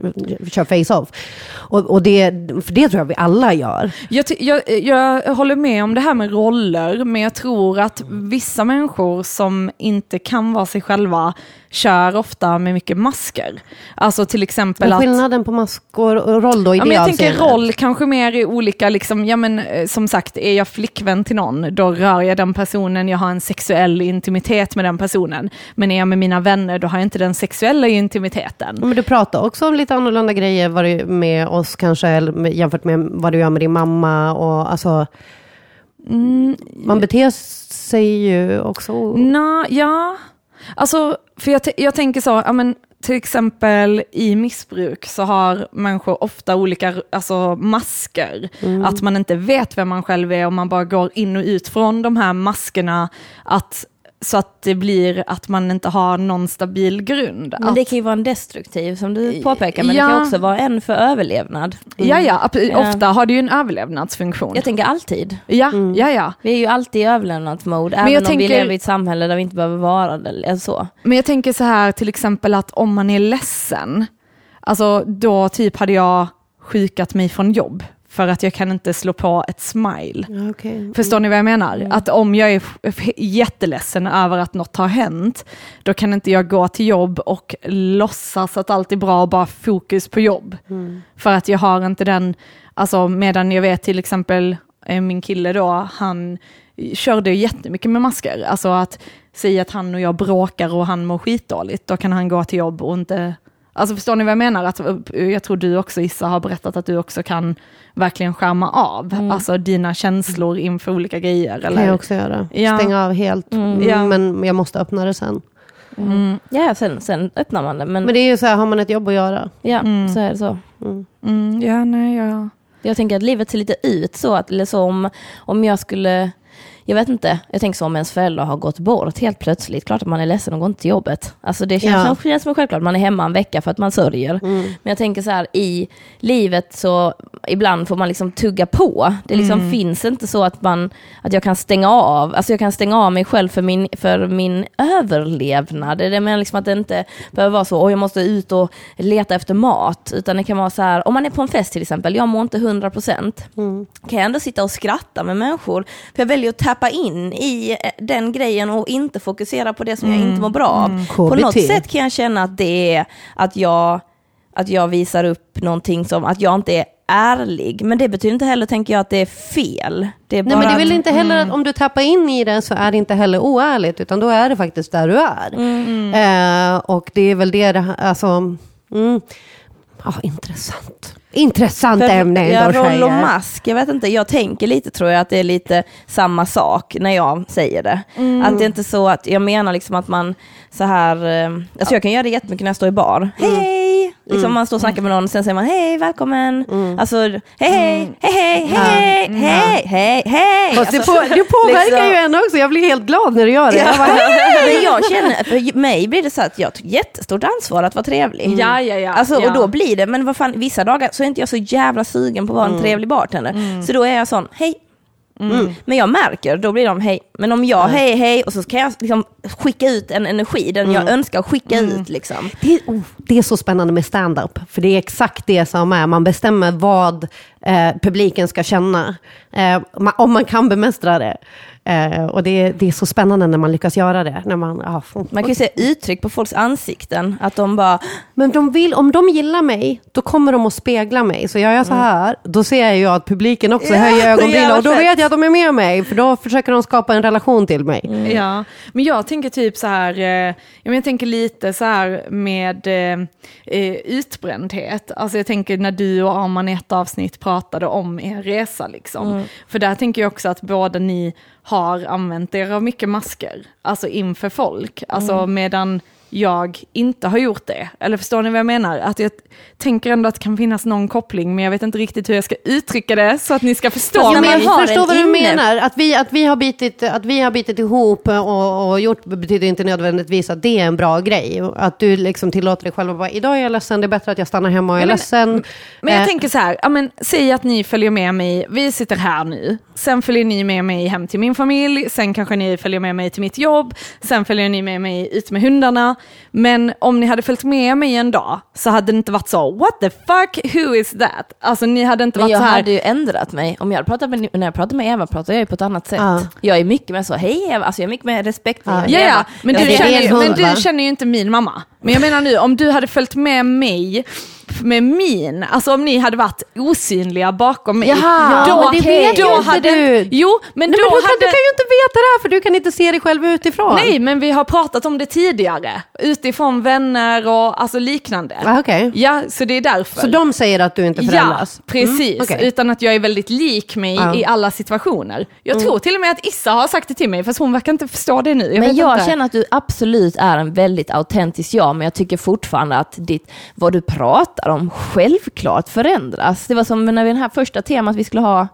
kör face-off. Och, och det, för det tror jag vi alla gör. Jag, jag, jag håller med om det här med roller, men jag tror att vissa människor som inte kan vara sig själva kör ofta med mycket masker. Alltså till exempel Men att... skillnaden på maskor och roll då i Ja, men jag tänker roll kanske mer i olika, liksom, ja men eh, som sagt, är jag flickvän till någon, då rör jag den personen, jag har en sexuell intimitet med den personen. Men är jag med mina vänner, då har jag inte den sexuella intimiteten. Men du pratar också om lite annorlunda grejer vad du, med oss kanske, jämfört med vad du gör med din mamma. Och, alltså, Mm, man beter sig ju också... Nå, ja, alltså, för jag, jag tänker så, ja, men, till exempel i missbruk så har människor ofta olika alltså, masker. Att man inte vet vem man själv är och man bara går in och ut från de här maskerna. Att så att det blir att man inte har någon stabil grund. Men det kan ju vara en destruktiv som du påpekar, men Ja. det kan också vara en för överlevnad. Ja, ja, Ja. ofta har det ju en överlevnadsfunktion. Jag tänker alltid. Ja, ja, ja. Vi är ju alltid i överlevnadsmode, Men även jag om vi tänker- lever i ett samhälle där vi inte behöver vara det. Så. Men jag tänker så här till exempel att om man är ledsen, alltså då typ hade jag sjukat mig från jobb för att jag kan inte slå på ett smile. Ja, okej. Förstår ni vad jag menar? Att om jag är jätteledsen över att något har hänt, då kan inte jag gå till jobb och låtsas att allt är bra och bara fokus på jobb. För att jag har inte den, alltså medan jag vet till exempel eh, min kille då, han körde jättemycket med masker. Alltså att säga att han och jag bråkar och han mår skitdåligt, då kan han gå till jobb och inte Alltså förstår ni vad jag menar? Att, eh, jag tror du också Issa har berättat att du också kan verkligen skärma av, alltså dina känslor inför olika grejer. kan Eller? jag också göra. Ja. Stänga av helt. Mm, Ja. Men jag måste öppna det sen. Mm. Ja, sen, sen öppnar man det. Men, Men det är ju så här, har man ett jobb att göra. ja, Mm. så är det så. Mm, ja, nej, ja. Jag tänker att livet ser lite ut så, att, eller så om, om jag skulle, jag vet inte, jag tänker så om ens föräldrar har gått bort helt plötsligt, klart att man är ledsen och går inte till jobbet. Alltså det känns, Ja. känns som självklart, man är hemma en vecka för att man sörjer. Men jag tänker så här, i livet så ibland får man liksom tugga på. Det liksom finns inte så att, man, att jag kan stänga av, alltså jag kan stänga av mig själv för min, för min överlevnad. Det menar liksom att det inte behöver vara så, oh, jag måste ut och leta efter mat, utan det kan vara så här, om man är på en fest till exempel, jag mår inte 100%, kan jag ändå sitta och skratta med människor, för jag väljer att tappa in i eh, den grejen och inte fokusera på det som jag inte mår bra av. På KBT. något sätt kan jag känna att det är att jag, att jag visar upp någonting som att jag inte är ärlig. Men det betyder inte heller, tänker jag, att det är fel. Det är bara Nej, men det är väl att- inte heller att om du tappar in i det så är det inte heller oärligt, utan då är det faktiskt där du är. Eh, och det är väl det, det alltså, mm, ja, intressant. Intressant ämne ja, ändå roll och mask, jag vet inte, jag tänker lite tror jag att det är lite samma sak när jag säger det. Mm. Att det är inte så att, jag menar liksom att man så här, eh, alltså jag kan göra det jättemycket när jag står i bar. Mm. Hej! Liksom man står och snackar med någon, sen säger man hej, välkommen. Mm. Alltså hej, hej, hej, hej, hej, hej, hej, hej. Fast det, Alltså, på, det påverkar liksom- ju en också, jag blir helt glad när du gör det. Jag bara, Men jag känner, för mig blir det så att jag tar jättestort ansvar att vara trevlig. Ja, ja, ja. Alltså, ja. Och då blir det, men vad fan, vissa dagar så är inte jag så jävla sugen på att vara en trevlig bartender. Så då är jag sån, hej. Men jag märker, då blir de hej. Men om jag hej hej och så kan jag liksom skicka ut en energi, den jag önskar skicka ut liksom. det, oh, det är så spännande med stand-up, för det är exakt det som är, man bestämmer vad eh, publiken ska känna, eh, om man kan bemästra det. Eh, och det, det är så spännande när man lyckas göra det. När man, f- Man kan ju se uttryck på folks ansikten, att de bara, Men de vill, om de gillar mig, då kommer de att spegla mig. Så gör jag så här, då ser jag ju att publiken också Ja, höjer ögonbryn jävla och då vet jag att de är med mig, för då försöker de skapa en relation till mig. Ja, men jag tänker typ så här, eh, jag tänker lite så här med eh, eh, utbrändhet. Alltså jag tänker när du och Arman i ett avsnitt pratade om er resa liksom. För där tänker jag också att båda ni har använt er av mycket masker, alltså inför folk. Alltså medan jag inte har gjort det. Eller förstår ni vad jag menar? Att jag tänker ändå att det kan finnas någon koppling, men jag vet inte riktigt hur jag ska uttrycka det så att ni ska förstå Ja, men jag förstår vad du inne- menar. Att vi, att, vi har bitit, att vi har bitit ihop och, och gjort betyder inte nödvändigtvis att det är en bra grej. Att du liksom tillåter dig själv att bara, idag är jag ledsen, det är bättre att jag stannar hemma och är Ja, men- ledsen. Men jag Eh, tänker så här, ja, men, säg att ni följer med mig, vi sitter här nu, sen följer ni med mig hem till min familj, sen kanske ni följer med mig till mitt jobb, sen följer ni med mig ut med hundarna. Men om ni hade följt med mig en dag så hade det inte varit så, what the fuck, who is that? Alltså ni hade inte Men varit jag så här, hade ju ändrat mig. Om jag hade pratat med, när jag pratar med Eva pratar jag ju på ett annat sätt. Ja. Jag är mycket mer så, hej Eva, alltså jag är mycket mer respektfull. Ja. än Ja, ja, Eva. men, Jag du känner, ju, men du känner ju inte min mamma. Men jag menar nu, om du hade följt med mig med min, alltså om ni hade varit osynliga bakom mig. Jaha, då, men det vet ju då inte hade, du. Jo, men Nej, då men du, kan, hade... du kan ju inte veta det här, för du kan inte se dig själv utifrån. Nej, men vi har pratat om det tidigare. Utifrån vänner och alltså liknande. Ah, okej. Ja, så det är därför. Så de säger att du inte Ja, förändras? precis. Mm, okej. Utan att jag är väldigt lik mig Ja. i alla situationer. Jag tror till och med att Issa har sagt det till mig, fast hon verkar inte förstå det nu. Jag men jag inte. känner att du absolut är en väldigt autentisk jag, men jag tycker fortfarande att ditt, vad du pratar om självklart förändras. Det var som när vi den här första temat vi skulle ha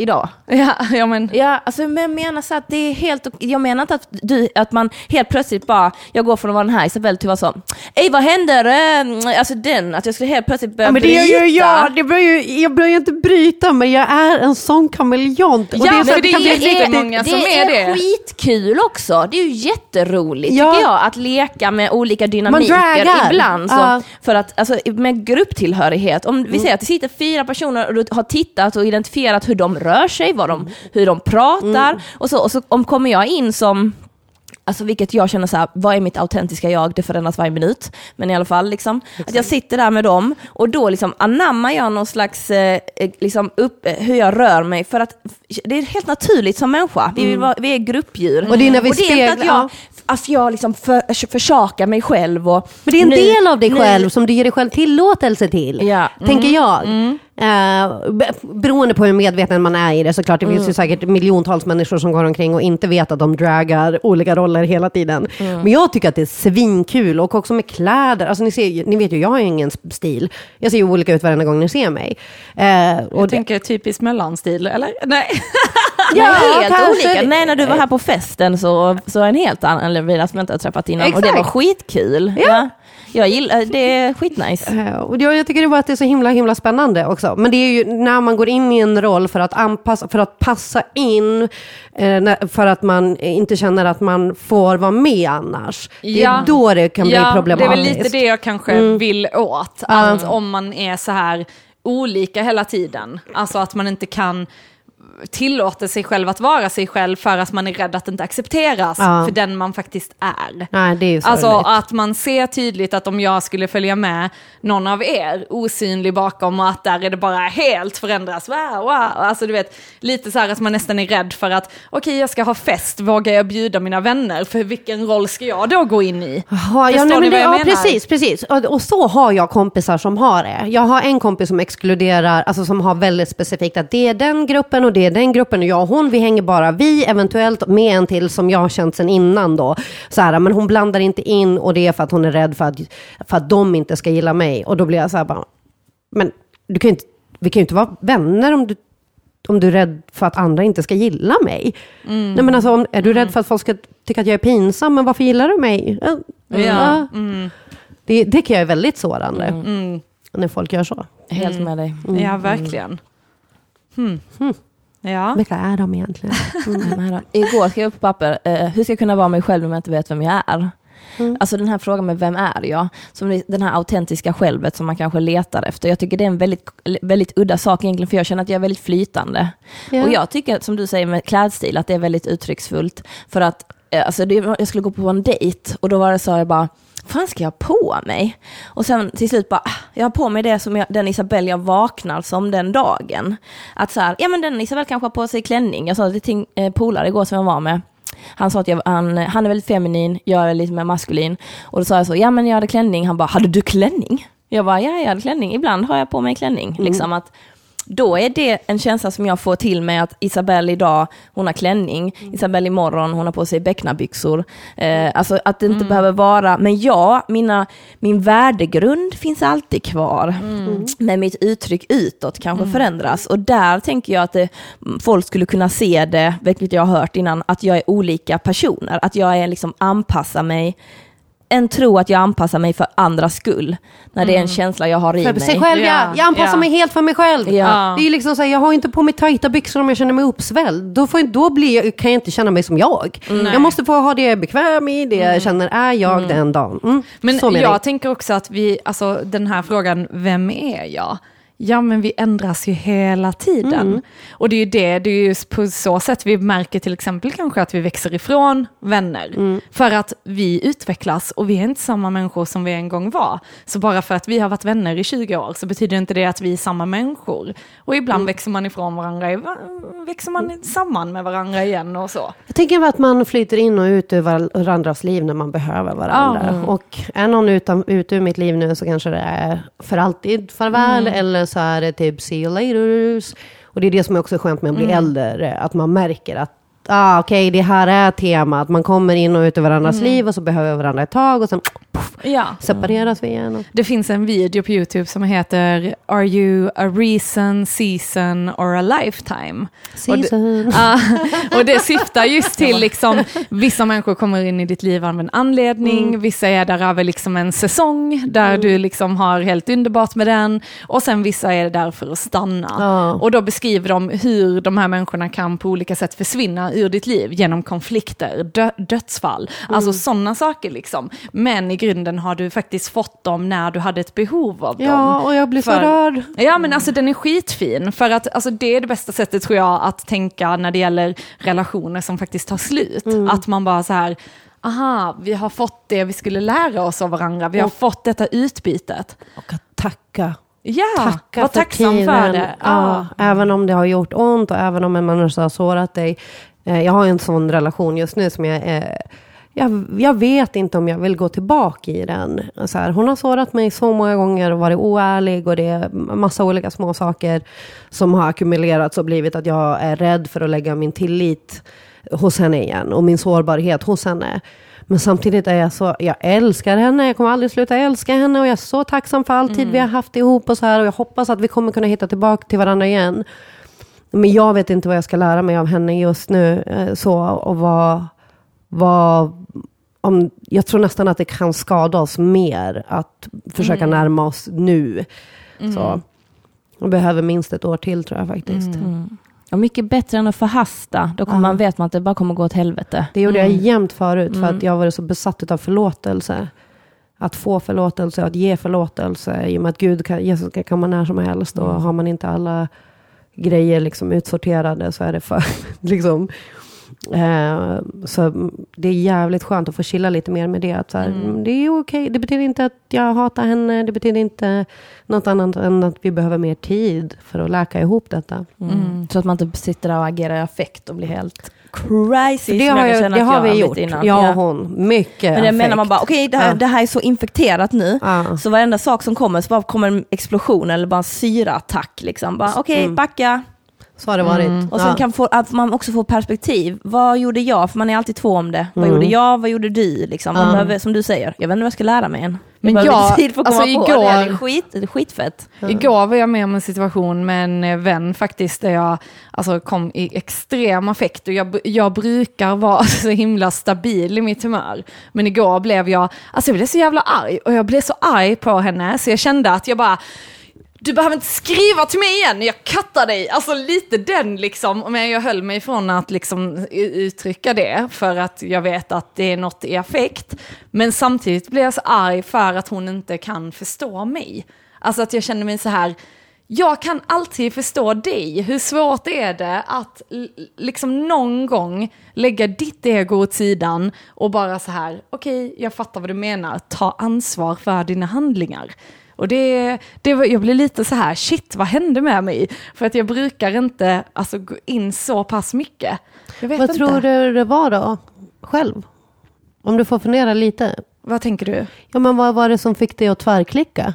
idag. Ja, ja men. Ja, alltså men jag menar så att det är helt, jag menar inte att, du, att man helt plötsligt bara, jag går från att vara den här Isabelle till att vara så, ej vad händer, eh, alltså den, att jag skulle helt plötsligt börja Ja, men det bryta. gör ju jag. Det börjar ju, jag börjar ju inte bryta, men jag är en sån kameleont. Ja, det är så att det kan är många som det är är det. skitkul också. Det är ju jätteroligt Ja. tycker jag att leka med olika dynamiker ibland. Så, Ja. För att, alltså, med grupptillhörighet, om vi säger att det sitter fyra personer och du har tittat och identifierat hur de rör sig, vad de, hur de pratar och så, och så om kommer jag in som Alltså vilket jag känner så här, vad är mitt autentiska jag? Det förändras varje minut. Men i alla fall, liksom, att jag sitter där med dem och då liksom anammar jag någon slags, eh, eh, liksom upp, eh, hur jag rör mig. För att det är helt naturligt som människa. Vi, vill vara, vi är gruppdjur. Och det är när vi och det inte att speglar- jag, att jag liksom för, försakar mig själv. Och Men det är en nu- del av dig nu- själv som du ger dig själv tillåtelse till, Ja. tänker jag. Eh, be- beroende på hur medveten man är i det såklart. Det finns ju säkert miljontals människor som går omkring och inte vet att de dragar olika roller hela tiden. Men jag tycker att det är svinkul och också med kläder. Alltså ni, ser, ni vet ju, jag har ju ingen stil. Jag ser ju olika ut varenda gång ni ser mig. Eh, och Jag det, tänker typiskt mellanstil, eller? Nej. Ja, Ja, helt kanske. olika. Nej, när du var här på festen så, så en helt annan, vi som jag inte har träffat innan, och det var Exakt. skitkul. Ja. Jag gillar, det är skitnice. Eh, Och jag, jag tycker det bara att det är så himla, himla spännande också. Men det är ju när man går in i en roll för att anpassa, för att passa in, eh, när, för att man inte känner att man får vara med annars. Det Ja. är då det kan bli ja, det är problematiskt. väl lite det jag kanske vill åt. Att om man är så här olika hela tiden, alltså att man inte kan tillåta sig själv att vara sig själv för att man är rädd att inte accepteras Ja. för den man faktiskt är. Nej, det är ju Alltså sorgligt. att man ser tydligt att om jag skulle följa med någon av er osynlig bakom och att där är det bara helt förändras. Wow, wow. Alltså du vet, lite så här att man nästan är rädd för att okej jag ska ha fest, vågar jag bjuda mina vänner? För vilken roll ska jag då gå in i? Ja, ja, nej, men det, ja menar? precis, precis. Och, och så har jag kompisar som har det. Jag har en kompis som exkluderar, alltså som har väldigt specifikt att det är den gruppen och det är den gruppen och jag och hon, vi hänger bara vi, eventuellt med en till som jag har känt sedan innan då. Så här, men hon blandar inte in och det är för att hon är rädd för att, för att de inte ska gilla mig. Och då blir jag så här bara, men du kan ju inte, vi kan ju inte vara vänner om du om du är rädd för att andra inte ska gilla mig. Mm. Nej, men alltså, om, är du rädd för att folk ska tycka att jag är pinsam, men varför gillar du mig? Ja, Ja. Det, det kan jag är väldigt sårande, Mm. när folk gör så. Helt med dig. Ja, verkligen. Hmm. Ja. Vilka är de egentligen? Mm. Igår skrev jag på papper, eh, hur ska jag kunna vara mig själv om jag inte vet vem jag är? Alltså den här frågan med vem är jag? Som den här autentiska självet som man kanske letar efter. Jag tycker det är en väldigt, väldigt udda sak egentligen, för jag känner att jag är väldigt flytande. Ja. Och jag tycker, som du säger med klädstil, att det är väldigt uttrycksfullt. För att, eh, alltså det, jag skulle gå på en dejt och då var det så jag bara, fan ska jag på mig? Och sen till slut bara, ah, jag har på mig det som jag, den Isabelle jag vaknar som den dagen. Att så här, ja men den Isabelle kanske har på sig klänning. Jag sa det till eh, polare igår som jag var med. Han sa att jag, han, han är väldigt feminin, jag är lite mer maskulin. Och då sa jag så, ja men jag hade klänning. Han bara, hade du klänning? Jag bara, ja jag hade klänning. Ibland har jag på mig klänning. Liksom att, då är det en känsla som jag får till mig att Isabelle idag, hon har klänning. Isabelle imorgon, hon har på sig becknarbyxor. Eh, alltså att det inte behöver vara, men ja, mina, min värdegrund finns alltid kvar. Men mitt uttryck utåt kanske förändras. Och där tänker jag att det, folk skulle kunna se det, vilket jag har hört innan, att jag är olika personer. Att jag är liksom anpassar mig en tro att jag anpassar mig för andras skull. När det är en känsla jag har i För mig. sig själv, ja. Ja, Jag anpassar ja. mig helt för mig själv. Ja. Det är ju liksom så här, jag har inte på mig tajta byxor om jag känner mig uppsvälld. Då, får, då blir jag, kan jag inte känna mig som jag. Jag måste få ha det jag är bekväm i, det jag känner är jag den dagen. Mm. Men jag tänker också att vi, alltså den här frågan, vem är jag? Ja men vi ändras ju hela tiden. Och det är ju det, det är ju på så sätt vi märker till exempel kanske att vi växer ifrån vänner. För att vi utvecklas och vi är inte samma människor som vi en gång var. Så bara för att vi har varit vänner i 20 år så betyder inte det att vi är samma människor. Och ibland växer man ifrån varandra, växer man samman med varandra igen och så. Jag tänker att man flyter in och ut ur varandras liv när man behöver varandra. Och är någon utan, ute ur mitt liv nu så kanske det är för alltid farväl eller så är det typ see you later. Och det är det som är också skönt med att bli äldre, att man märker att ah, okej, det här är temat. Man kommer in och ut i varandras liv och så behöver varandra ett tag och sen puff, Ja. separeras vi igen. Det finns en video på YouTube som heter Are you a reason, season or a lifetime? Och det, Season. Och det syftar just till liksom, vissa människor kommer in i ditt liv av en anledning, Mm. vissa är där över liksom en säsong, där du liksom har helt underbart med den, och sen vissa är där för att stanna. Ja. Och då beskriver de hur de här människorna kan på olika sätt försvinna ur ditt liv genom konflikter, dö dödsfall, Mm. alltså sådana saker liksom. Men i grunden har du faktiskt fått dem när du hade ett behov av dem. Ja, och jag blir För- rörd. Ja men alltså den är skitfin, för att alltså, det är det bästa sättet tror jag att tänka när det gäller relationer som faktiskt tar slut. Att man bara så här, aha, vi har fått det vi skulle lära oss av varandra, vi har Och- fått detta utbytet. Och att tacka. Ja, Tacka var för tacksam tiden. för det. Ja, även om det har gjort ont och även om en människa har sårat dig. Eh, Jag har en sån relation just nu som jag... Eh, jag, jag vet inte om jag vill gå tillbaka i den. Så här, hon har sårat mig så många gånger och varit oärlig och det är massa olika små saker som har ackumulerats och blivit att jag är rädd för att lägga min tillit hos henne igen och min sårbarhet hos henne. Men samtidigt är jag så, jag älskar henne, jag kommer aldrig sluta älska henne och jag är så tacksam för all tid vi har haft ihop och så här och jag hoppas att vi kommer kunna hitta tillbaka till varandra igen. Men jag vet inte vad jag ska lära mig av henne just nu. eh, Så, och vad, vad, om, jag tror nästan att det kan skada oss mer att försöka närma oss nu. Så, jag behöver minst ett år till tror jag faktiskt. Mm. Och mycket bättre än att förhasta. Då kommer man vet man att det bara kommer gå åt helvete. Det gjorde jag jämt förut för att jag var så besatt av förlåtelse. Att få förlåtelse, att ge förlåtelse. I och med att Gud kan, Jesus kan komma när som helst. Och har man inte alla grejer liksom utsorterade så är det för... liksom, så det är jävligt skönt att få chilla lite mer med det. Att så här, Det är okej, det betyder inte att jag hatar henne. Det betyder inte något annat än att vi behöver mer tid för att läka ihop detta. Mm. Så att man inte sitter där och agerar i affekt och blir helt crazy. Det har, jag, känna det har jag vi gjort, innan. jag Ja. och hon. Mycket Men det menar man bara, okej det, här- Ja. det här är så infekterat nu. Ja. Så varenda sak som kommer så bara kommer en explosion eller bara en syraattack. Liksom. Bara, Okej, backa. Så har det varit. Och sen kan få, att man också får perspektiv. Vad gjorde jag? För man är alltid två om det. Vad Mm. gjorde jag? Vad gjorde du? Liksom. Man behöver, som du säger, jag vet inte vad jag ska lära mig än. Men jag behöver jag- lite tid för att komma alltså på igår- det. Det är, skit, det är skitfett. Igår var jag med om en situation med en eh, vän faktiskt, där jag alltså, kom i extrem affekt. Och jag, jag brukar vara så himla stabil i mitt humör. Men igår blev jag, alltså jag blev så jävla arg. Och jag blev så arg på henne, så jag kände att jag bara, du behöver inte skriva till mig igen, jag kattar dig. Alltså lite den liksom, men jag höll mig från att liksom uttrycka det för att jag vet att det är något i affekt. Men samtidigt blir jag så arg för att hon inte kan förstå mig. Alltså att jag känner mig så här, jag kan alltid förstå dig. Hur svårt är det att liksom någon gång lägga ditt ego åt sidan och bara så här, okej, jag fattar vad du menar, ta ansvar för dina handlingar. Och det, det var, jag blev lite så här, shit vad hände med mig? För att jag brukar inte alltså, gå in så pass mycket. Vad inte. tror du det var då? Själv? Om du får fundera lite. Vad tänker du? Ja, men vad var det som fick dig att tvärklicka?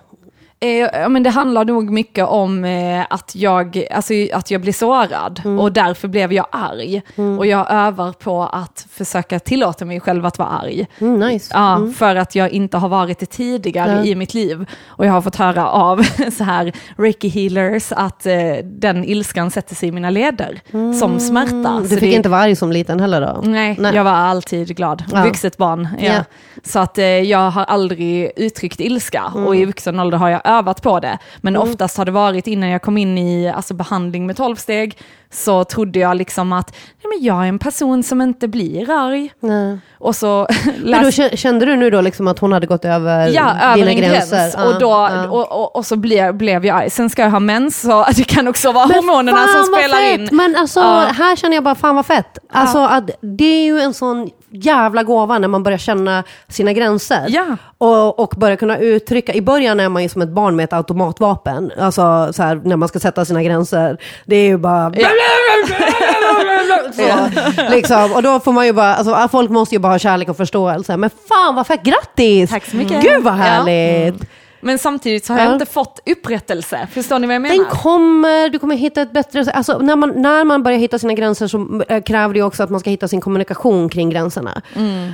Eh, men det handlar nog mycket om eh, att, jag, alltså, att jag blir sårad och därför blev jag arg. Och jag övar på att försöka tillåta mig själv att vara arg. Mm, nice. Ja, för att jag inte har varit det tidigare i mitt liv. Och jag har fått höra av så här reiki healers att eh, den ilskan sätter sig i mina leder som smärta. Mm, Du Så fick det- inte vara arg som liten heller då? Nej, Nej. jag var alltid glad. Ja. Vuxet barn. Ja. Ja. Så att eh, jag har aldrig uttryckt ilska och i vuxen ålder har jag övat på det. Men oftast har det varit innan jag kom in i alltså, behandling med tolvsteg så trodde jag liksom att nej, men jag är en person som inte blir arg. Nej. Och så Men då läs- kä- kände du nu då liksom att hon hade gått över Ja, över dina en gränser? gräns. Ja, och, då, ja. och, och, och så blev, blev jag arg. Sen ska jag ha mens, så det kan också vara hormonerna fan som spelar fett! in. Men alltså, Ja. här känner jag bara, fan vad fett. Alltså, att det är ju en sån jävla gåva när man börjar känna sina gränser. Ja. Och, och börjar kunna uttrycka, i början är man ju som ett barn med ett automatvapen. Alltså så här, när man ska sätta sina gränser. Det är ju bara... Så, liksom. Och då får man ju bara, alltså, folk måste ju bara ha kärlek och förståelse. Men fan vad fett, grattis! Tack så mycket. Gud vad Ja. härligt! Men samtidigt så har Ja. jag inte fått upprättelse. Förstår ni vad jag menar? Den kommer, du kommer hitta ett bättre... Alltså, när, man, när man börjar hitta sina gränser så äh, kräver det också att man ska hitta sin kommunikation kring gränserna.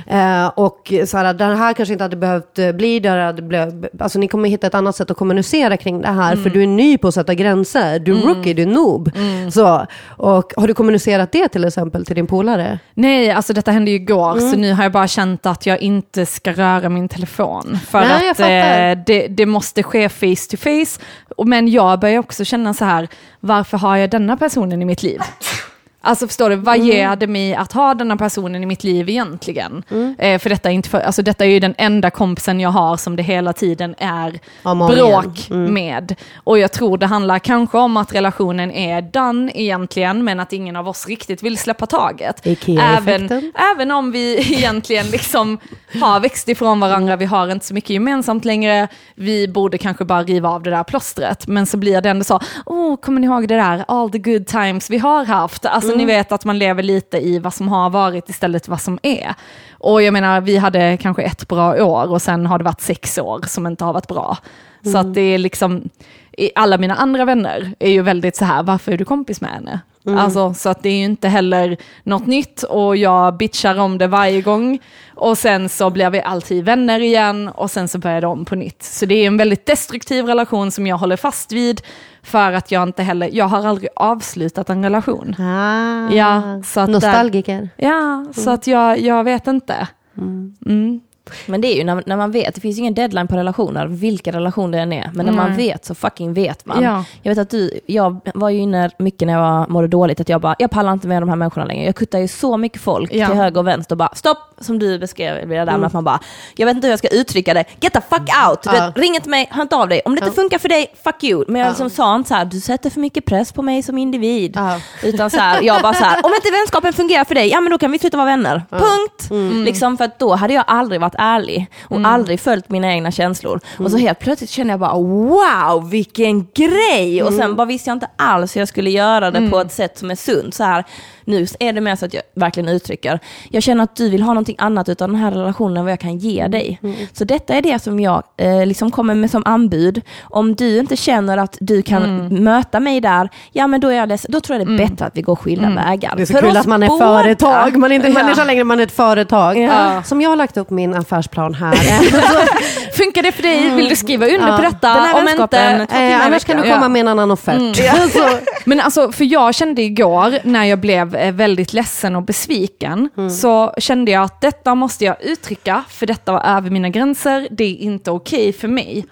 Eh, och så här, den här kanske inte hade behövt eh, bli där. Hade alltså, ni kommer hitta ett annat sätt att kommunicera kring det här. För du är ny på att sätta gränser. Du är rookie, du är noob. Så, och har du kommunicerat det till exempel till din polare? Nej, alltså detta hände ju igår, Mm. så nu har jag bara känt att jag inte ska röra min telefon. För Nej, att eh, det, det det måste ske face to face. Men jag börjar också känna så här, varför har jag denna personen i mitt liv? Alltså förstår du, vad Mm. ger det mig att ha denna personen i mitt liv egentligen? Mm. Eh, för detta är, inte för, alltså detta är ju den enda kompisen jag har som det hela tiden är Om bråk. Mm. med. Och jag tror det handlar kanske om att relationen är done egentligen, men att ingen av oss riktigt vill släppa taget. Även, även om vi egentligen liksom har växt ifrån varandra, vi har inte så mycket gemensamt längre, vi borde kanske bara riva av det där plåstret. Men så blir det ändå så, oh, kommer ni ihåg det där, all the good times vi har haft? Alltså ni vet att man lever lite i vad som har varit istället för vad som är. Och jag menar, vi hade kanske ett bra år och sen har det varit sex år som inte har varit bra. Så att det är liksom, alla mina andra vänner är ju väldigt så här, varför är du kompis med henne? Alltså, så att det är ju inte heller något nytt och jag bitchar om det varje gång. Och sen så blir vi alltid vänner igen och sen så börjar det om på nytt. Så det är en väldigt destruktiv relation som jag håller fast vid för att jag inte heller, jag har aldrig avslutat en relation. Ah, Ja, så att Nostalgiker. Ja, så att jag, jag vet inte. Mm. Men det är ju när, när man vet, det finns ju ingen deadline på relationer, vilka relationer det än är. Men när man Nej. vet så fucking vet man. Ja. Jag vet att du, jag var ju inne mycket när jag mådde dåligt, att jag bara, jag pallar inte med de här människorna längre. Jag kuttar ju så mycket folk Ja. till höger och vänster och bara, stopp, som du beskrev det där med att man bara, jag vet inte hur jag ska uttrycka det, get the fuck out! Du Ja. vet, ring inte mig, hör inte av dig. Om det inte funkar för dig, fuck you. Men jag liksom sa inte så här, du sätter för mycket press på mig som individ. Utan så här, jag bara så här, om inte vänskapen fungerar för dig, ja men då kan vi sluta vara vänner. Punkt! Liksom för att då hade jag aldrig varit ärlig och aldrig följt mina egna känslor. Och så helt plötsligt kände jag bara wow, vilken grej! Och sen bara visste jag inte alls hur jag skulle göra det på ett sätt som är sunt. Så här, nu är det mer så att jag verkligen uttrycker, jag känner att du vill ha någonting annat utav den här relationen än vad jag kan ge dig. Så detta är det som jag eh, liksom kommer med som anbud. Om du inte känner att du kan möta mig där, ja men då, är jag ledsen. då tror jag det är bättre att vi går skilda vägar. Det är så För kul att man är båda. företag. Man är inte Ja. människa längre, man är ett företag. Ja. Som jag har lagt upp min affärsplan här. Funkar det för dig? Vill du skriva under Ja. på detta? Den här Om inte, eh, annars kan du komma Ja. med en annan offert. Så, Men alltså, för jag kände igår när jag blev väldigt ledsen och besviken, så kände jag att detta måste jag uttrycka, för detta var över mina gränser, det är inte okej för mig.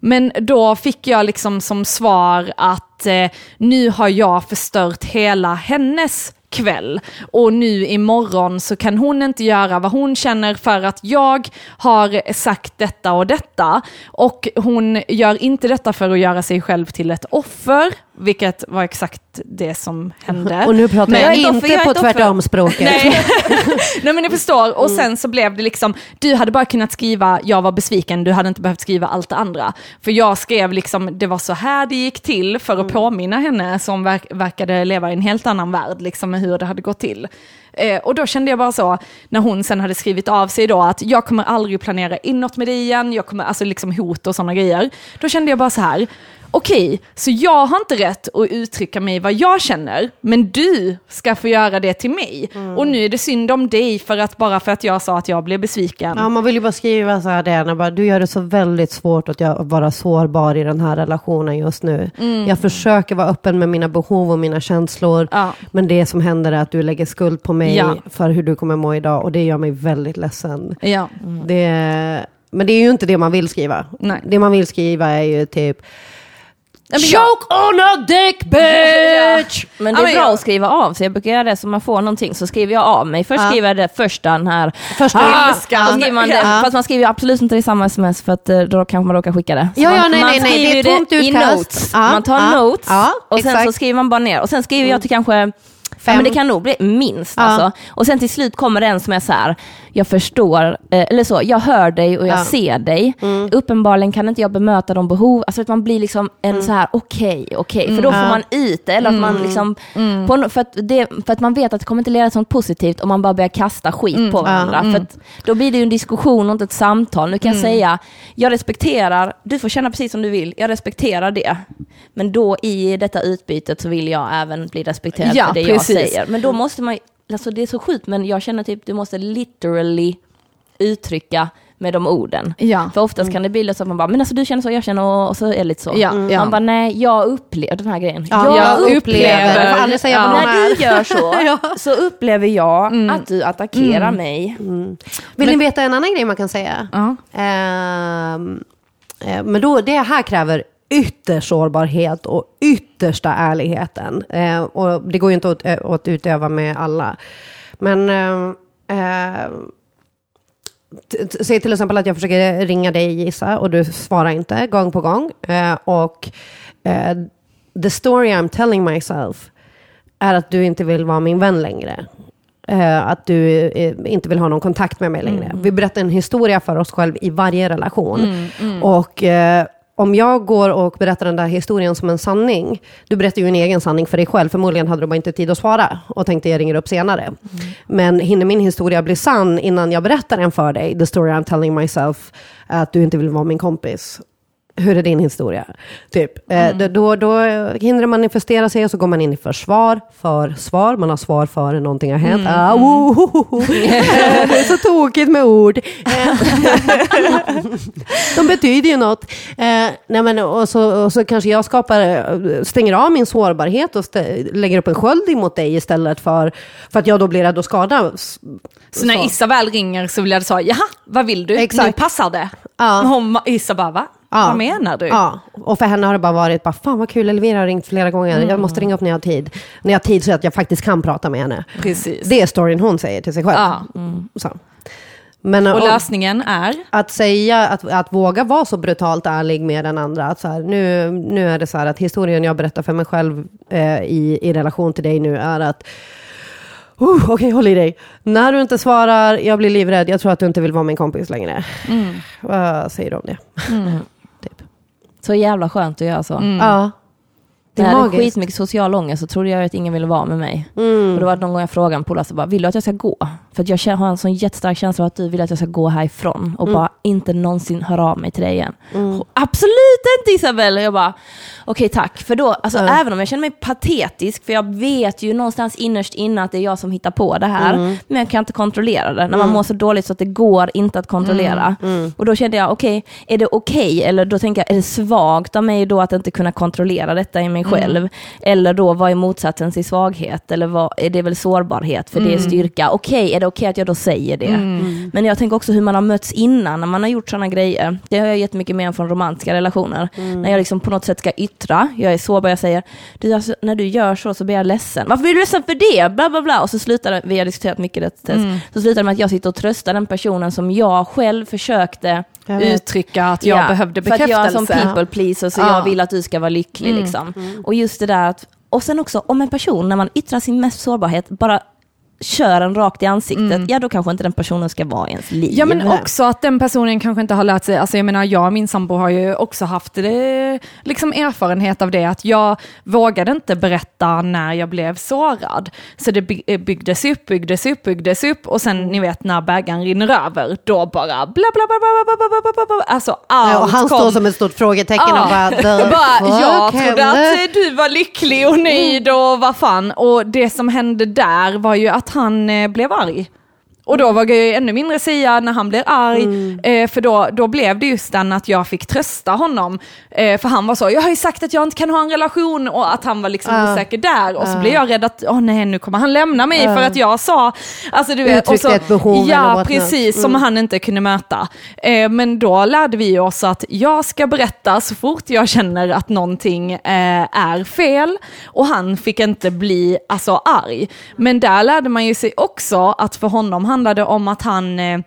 Men då fick jag liksom som svar att eh, nu har jag förstört hela hennes kväll och nu imorgon så kan hon inte göra vad hon känner för att jag har sagt detta och detta och hon gör inte detta för att göra sig själv till ett offer, vilket var exakt det som hände. och nu pratar Men jag, inte offer, jag på tvärtom-språket. Nej. Nej men ni förstår, och sen så blev det liksom, du hade bara kunnat skriva jag var besviken, du hade inte behövt skriva allt det andra. För jag skrev liksom, det var så här det gick till för att Mm. påminna henne som verk, verkade leva i en helt annan värld, liksom med hur det hade gått till. Eh, och då kände jag bara så, när hon sen hade skrivit av sig då, att jag kommer aldrig planera inåt med dig igen, jag kommer, alltså liksom hot och sådana grejer. Då kände jag bara så här, okej, så jag har inte rätt att uttrycka mig vad jag känner, men du ska få göra det till mig. Och nu är det synd om dig för att bara för att jag sa att jag blev besviken. Ja, man vill ju bara skriva så här, Diana, bara, du gör det så väldigt svårt att jag vara sårbar i den här relationen just nu. Jag försöker vara öppen med mina behov och mina känslor, Ja. men det som händer är att du lägger skuld på mig Ja. för hur du kommer må idag och det gör mig väldigt ledsen. Ja. Det, men det är ju inte det man vill skriva. Nej. Det man vill skriva är ju typ Nej, men jag- Choke on a dick bitch! Men det Ja, är bra jag- att skriva av sig. Jag brukar göra det så man får någonting, så skriver jag av mig. Först Ja. skriver jag det första, den här... Första ah, ilskan. Man det, Ja. Fast man skriver absolut inte det i samma sms för att eh, då kanske man råkar skicka det. Så Ja, ja, man, nej, man nej, nej, skriver det är tomt i notes. Ja, man tar ja, notes ja, och sen exakt. så skriver man bara ner. Och sen skriver jag till kanske Ja, Fem. men det kan nog bli minst Ja. alltså. Och sen till slut kommer den som är så här, jag förstår, eh, eller så, jag hör dig och jag Ja. ser dig. Uppenbarligen kan inte jag bemöta de behov, alltså att man blir liksom en så här okej, okej, för då får man ut det, eller att man liksom, på, no- för, att det, för att man vet att det kommer inte leda till något positivt om man bara börjar kasta skit på varandra. För att då blir det ju en diskussion och inte ett samtal. Nu kan jag säga, jag respekterar, du får känna precis som du vill, jag respekterar det. Men då i detta utbytet så vill jag även bli respekterad Ja, för det precis. jag säger. Men då måste man, alltså det är så sjukt, men jag känner typ du måste literally uttrycka med de orden. Ja. För oftast kan det bli så att man bara, men alltså du känner så, jag känner och, och så är det lite så. Ja, Mm. Man bara, nej, jag upplever den här grejen. Ja, jag upplever- upplever. Jag säga Ja. När är. du gör så, så upplever jag Mm. att du attackerar mig. Vill ni veta en annan grej man kan säga? Ehm, eh, men då, det här kräver ytterst sårbarhet och yttersta ärligheten. Eh, och det går ju inte att, eh, att utöva med alla. Men eh, t- säg till exempel att jag försöker ringa dig Gissa och du svarar inte gång på gång. Eh, och eh, the story I'm telling myself är att du inte vill vara min vän längre. Eh, att du eh, inte vill ha någon kontakt med mig längre. Vi berättar en historia för oss själva i varje relation. Och eh, om jag går och berättar den där historien som en sanning, du berättar ju en egen sanning för dig själv, förmodligen hade du bara inte tid att svara och tänkte jag ringer upp senare. Men hinner min historia bli sann innan jag berättar den för dig, the story I'm telling myself, att du inte vill vara min kompis, hur är din historia? Typ. Eh, då, då, då hinner det manifestera sig och så går man in i försvar, för svar, man har svar före någonting har hänt. Ah, wohoho. Eh, det är så tokigt med ord. Eh, De betyder ju något. Eh, nej men, och, så, och så kanske jag skapar, eh, stänger av min sårbarhet och stä, lägger upp en sköld emot dig istället för, för att jag då blir rädd att skada. Så när Issa väl ringer så vill jag säga, jaha, vad vill du? Exakt. Nu passar det. Ja. Hon, Issa bara, va? Ja. Vad menar du? Ja, och för henne har det bara varit, bara, fan vad kul, Elvira har ringt flera gånger, jag måste ringa upp när jag har tid. När jag har tid så att jag faktiskt kan prata med henne. Precis. Det är storyn hon säger till sig själv. Ja. Så. Men Och lösningen är? att säga, att, att våga vara så brutalt ärlig med den andra. Att så här, nu, nu är det så här att historien jag berättar för mig själv eh, i, i relation till dig nu är att Uh, Okej, håll i dig. När du inte svarar, jag blir livrädd, jag tror att du inte vill vara min kompis längre. Vad säger du om det? typ. Så jävla skönt att göra så. Ja. Det När är jag hade magiskt. skitmycket social ångest så trodde jag att ingen ville vara med mig. Mm. Och det var någon gång jag frågade en polare, så bara, vill du att jag ska gå? För att jag har en sån jättestark känsla av att du vill att jag ska gå härifrån och bara inte någonsin höra av mig till dig igen. Och, Absolut inte Isabelle! Och jag bara, okej tack. För då, alltså, även om jag känner mig patetisk, för jag vet ju någonstans innerst inne att det är jag som hittar på det här, men jag kan inte kontrollera det. När man mår så dåligt så att det går inte att kontrollera. Och då kände jag, okej, är det okej? Eller då tänker jag, är det svagt av mig då att inte kunna kontrollera detta i mig själv? Eller då, vad är motsatsen till svaghet? Eller vad, är det väl sårbarhet? För det är styrka. Okej, är det okej att jag då säger det? Men jag tänker också hur man har mötts innan när man har gjort sådana grejer. Det har jag jättemycket med från romantiska relationer. När jag liksom på något sätt ska yttra, jag är sårbar, jag säger, du, alltså, när du gör så så blir jag ledsen. Varför blir du ledsen för det? Bla, bla, bla. Och så slutar det, vi har diskuterat mycket det, mm. så slutar det med att jag sitter och tröstar den personen som jag själv försökte. Uttrycka att jag Ja, behövde För att jag bekräftelse. people pleaser så Ja. jag vill att du ska vara lycklig. Liksom. Och just det där att, och sen också om en person när man yttrar sin mest sårbarhet bara kör en rakt i ansiktet, ja då kanske inte den personen ska vara i ens liv. Ja men också att den personen kanske inte har lärt sig, alltså jag menar jag och min sambo har ju också haft det, liksom erfarenhet av det att jag vågade inte berätta när jag blev sårad. Så det eh, byggdes upp, byggdes upp, byggdes upp och sen ni vet när bägaren rinner över, då bara bla bla bla bla bla bla bla bla bla bla alltså allt Ja, och han kom. står som ett stort frågetecken och bara, bara, jag trodde att du var lycklig och nöjd och vad fan. Och det som hände där var ju att att han eh, blev arg. Och då vågade jag ju ännu mindre säga när han blev arg, eh, för då, då blev det just den att jag fick trösta honom. Eh, för han var så, jag har ju sagt att jag inte kan ha en relation och att han var liksom Ja. osäker där. Och så blev jag rädd att, åh nej nu kommer han lämna mig för att jag sa, alltså du vet. och så, ett behov Ja not. precis, som han inte kunde möta. Eh, men då lärde vi oss att jag ska berätta så fort jag känner att någonting eh, är fel. Och han fick inte bli alltså, arg. Men där lärde man ju sig också att för honom handlade om att han, eh,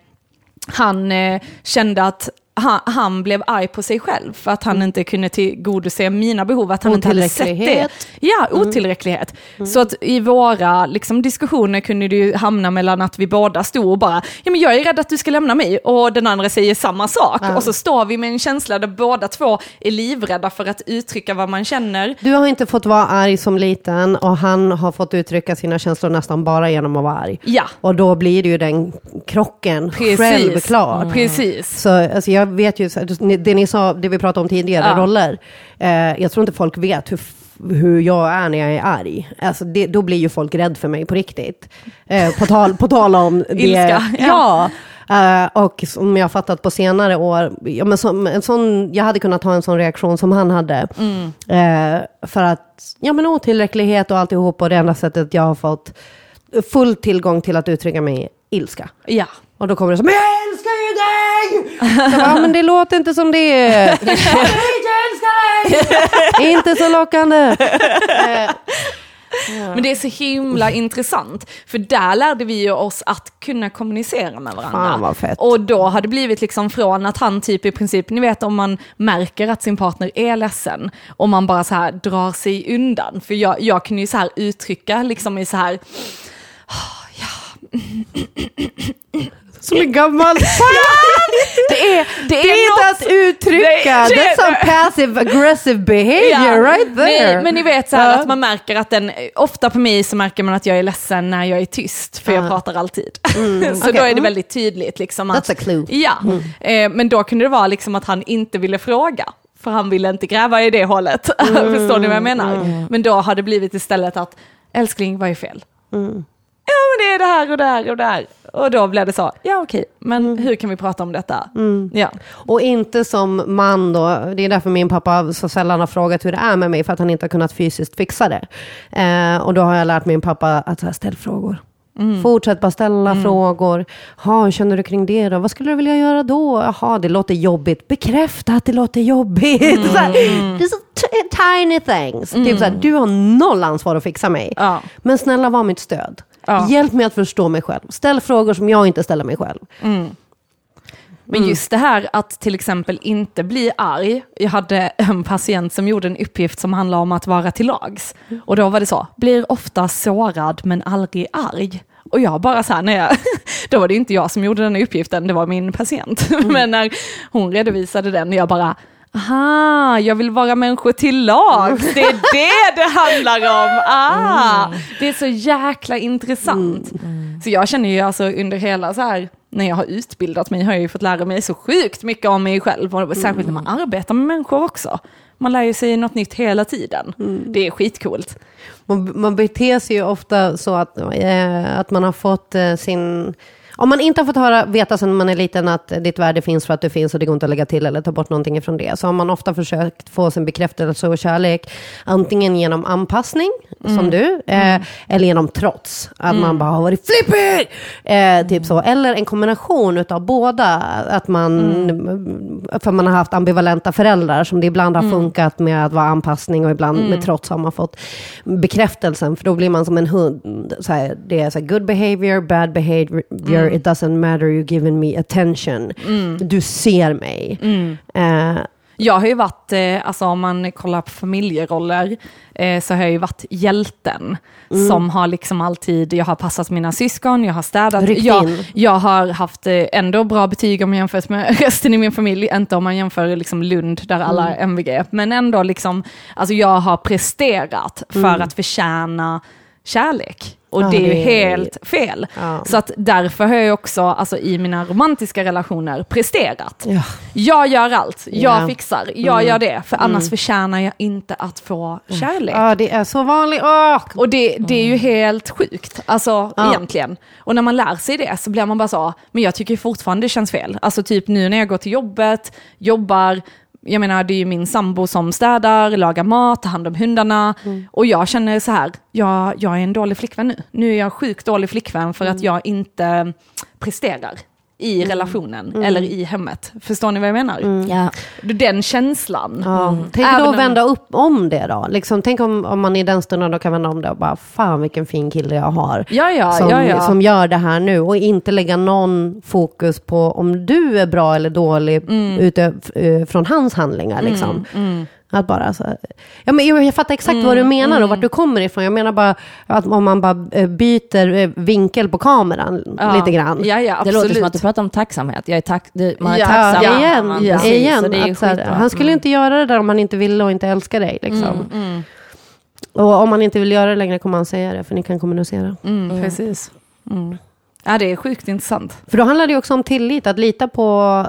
han eh, kände att han, han blev arg på sig själv för att han inte kunde tillgodose mina behov, att han inte hade sett det. Ja, otillräcklighet. Så att i våra liksom, diskussioner kunde det ju hamna mellan att vi båda stod och bara, ja men jag är rädd att du ska lämna mig och den andra säger samma sak. Ja. Och så står vi med en känsla där båda två är livrädda för att uttrycka vad man känner. Du har inte fått vara arg som liten och han har fått uttrycka sina känslor nästan bara genom att vara arg. Ja, Och då blir det ju den krocken precis. självklar. Precis. Så alltså, jag vet ju, det ni sa, det vi pratade om tidigare, Ja. roller. Eh, jag tror inte folk vet hur, hur jag är när jag är arg. Alltså, det, då blir ju folk rädd för mig på riktigt. Eh, på, tal, på tal om det. Ilska, Ja. Eh, och som jag har fattat på senare år, ja, men som, en sån, jag hade kunnat ha en sån reaktion som han hade. Mm. Eh, för att, ja men otillräcklighet och alltihop och det enda sättet jag har fått full tillgång till att uttrycka mig ilska. Ja. Och då kommer det så, men jag älskar dig! Så bara, ja, men det låter inte som det. inte så lockande. Men det är så himla intressant, för där lärde vi ju oss att kunna kommunicera med varandra. Fan, vad fett. Och då har det blivit liksom från att han typ i princip, ni vet om man märker att sin partner är ledsen, och man bara så här drar sig undan. För jag, jag kunde ju så här uttrycka liksom i så här, Som en gammal det är, det Det är, är inte något att uttrycka. Det- That's some passive aggressive behavior right there. Nej, men ni vet så här Ja. att man märker att den, ofta på mig så märker man att jag är ledsen när jag är tyst, för jag Ja. pratar alltid. så okej. då är det Mm. väldigt tydligt. Liksom, att, That's a clue. Ja, eh, men då kunde det vara liksom att han inte ville fråga. För han ville inte gräva i det hålet. Förstår ni vad jag menar? Men då har det blivit istället att, älskling, vad är fel? Ja men det är det här och det här och det här. Och då blev det så, ja okej, men hur kan vi prata om detta? Ja. Och inte som man då, det är därför min pappa så sällan har frågat hur det är med mig, för att han inte har kunnat fysiskt fixa det. Eh, och då har jag lärt min pappa att så här, ställ frågor. Fortsätt bara ställa frågor. Ha, hur känner du kring det då? Vad skulle du vilja göra då? Jaha, det låter jobbigt. Bekräfta att det låter jobbigt. Så här, det är så tiny things. Typ så här, du har noll ansvar att fixa mig. Ja. Men snälla var mitt stöd. Ja. Hjälp mig att förstå mig själv. Ställ frågor som jag inte ställer mig själv. Men just det här att till exempel inte bli arg. Jag hade en patient som gjorde en uppgift som handlade om att vara till lags. Och då var det så, blir ofta sårad men aldrig arg. Och jag bara så här, när jag, då var det inte jag som gjorde den här uppgiften, det var min patient. Men när hon redovisade den, jag bara, aha, jag vill vara människor till lags, det är det det handlar om. Ah, det är så jäkla intressant. Så jag känner ju alltså under hela så här, när jag har utbildat mig har jag ju fått lära mig så sjukt mycket om mig själv, och särskilt när man arbetar med människor också. Man lär ju sig något nytt hela tiden. Det är skitcoolt. Man, man beter sig ju ofta så att, eh, att man har fått eh, sin... Om man inte har fått höra, veta sedan man är liten att ditt värde finns för att du finns och det går inte att lägga till eller ta bort någonting ifrån det, så har man ofta försökt få sin bekräftelse och kärlek antingen genom anpassning, som du, eh, eller genom trots. Att man bara har varit flippig! Eh, typ så. Eller en kombination utav båda. Att man, För man har haft ambivalenta föräldrar som det ibland har funkat med att vara anpassning och ibland med trots har man fått bekräftelsen. För då blir man som en hund. Så här, det är så här, good behavior, bad behavior, it doesn't matter, you're giving me attention. Du ser mig. Eh, Jag har ju varit, eh, alltså om man kollar på familjeroller, eh, så har jag ju varit hjälten. Som har liksom alltid, jag har passat mina syskon, jag har städat. Jag, jag har haft eh, ändå bra betyg om man jämför med resten i min familj, inte om man jämför liksom Lund där alla är MVG. Men ändå liksom, alltså jag har presterat för att förtjäna kärlek. Och Ja, det är ju helt fel. Ja. Så att därför har jag också, alltså i mina romantiska relationer, presterat. ja. Jag gör allt, jag Ja. fixar, jag gör det, för annars förtjänar jag inte att få kärlek. ja, det är så vanligt. Åh! Och det, det är ju helt sjukt, alltså Ja. egentligen. Och när man lär sig det så blir man bara så, men jag tycker fortfarande det känns fel. Alltså typ nu när jag går till jobbet, jobbar, jag menar det är ju min sambo som städar, lagar mat, tar hand om hundarna. Och jag känner så här, jag, jag är en dålig flickvän nu. Nu är jag sjukt dålig flickvän för att jag inte presterar i relationen eller i hemmet. Förstår ni vad jag menar? Ja. Den känslan. Ja. Tänk Även då att vända upp om det då. Liksom, tänk om, om man i den stunden då kan vända om det och bara, fan vilken fin kille jag har. Ja, ja, som, ja, ja. som gör det här nu och inte lägga någon fokus på om du är bra eller dålig Mm. utifrån hans handlingar. Liksom. Att bara så, ja, men jag, jag fattar exakt vad du menar och vart du kommer ifrån. Jag menar bara att om man bara eh, byter eh, vinkel på kameran Ja. lite grann. Ja, ja, Det absolut. låter som att du pratar om tacksamhet. Jag är tack, det, man är Ja, tacksam. ja, igen, man- ja. precis, igen att så här, han skulle Mm. inte göra det där om han inte ville och inte älskar dig. Liksom. Mm, Och om han inte vill göra det längre kommer han säga det, för ni kan kommunicera. mm, Precis. Mm. Ja, det är sjukt intressant. För då handlar det också om tillit, att lita på...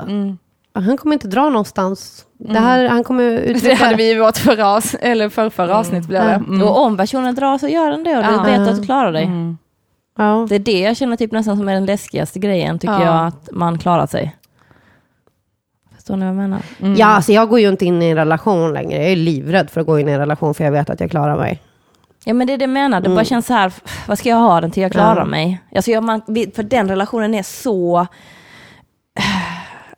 Mm. Han kommer inte dra någonstans. Det här, han kommer Det uttrycka... hade vi i vårt förra, eller för förra avsnitt. Blev det. Mm. Och om personen drar så gör den det och du Ja. vet att du klarar dig. Mm. Ja. Det är det jag känner typ nästan som är den läskigaste grejen, tycker Ja. jag, att man klarar sig. Förstår ni vad jag menar? Mm. ja, alltså jag går ju inte in i en relation längre. Jag är livrädd för att gå in i en relation, för jag vet att jag klarar mig. Ja men det är det jag menar, det bara känns så här, vad ska jag ha den till jag klarar Ja. mig? Alltså jag, man, för den relationen är så...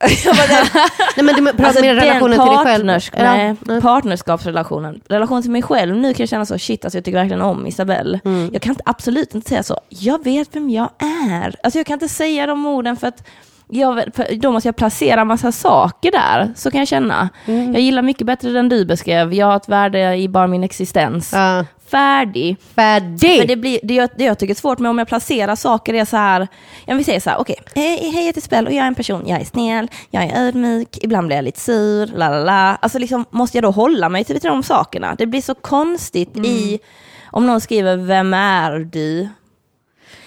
Nej, men du pratar alltså den relationen till dig själv. Ja. nej, nej. partnerskapsrelationen. Relation till mig själv, nu kan jag känna så, shit alltså jag tycker verkligen om Isabelle. Mm. Jag kan inte, absolut inte säga så, jag vet vem jag är. Alltså jag kan inte säga de orden för att jag, för då måste jag placera massa saker där, så kan jag känna. Mm. Jag gillar mycket bättre den du beskrev, jag har ett värde i bara min existens. Ja. Färdig. Färdig! För det, blir, det, jag, det jag tycker är svårt med om jag placerar saker är så här, jag vill säga så här, okej, hej, hej jag heter Spell och jag är en person, jag är snäll, jag är ödmjuk, ibland blir jag lite sur, la la la. Alltså liksom, måste jag då hålla mig till de sakerna? Det blir så konstigt i, om någon skriver, vem är du?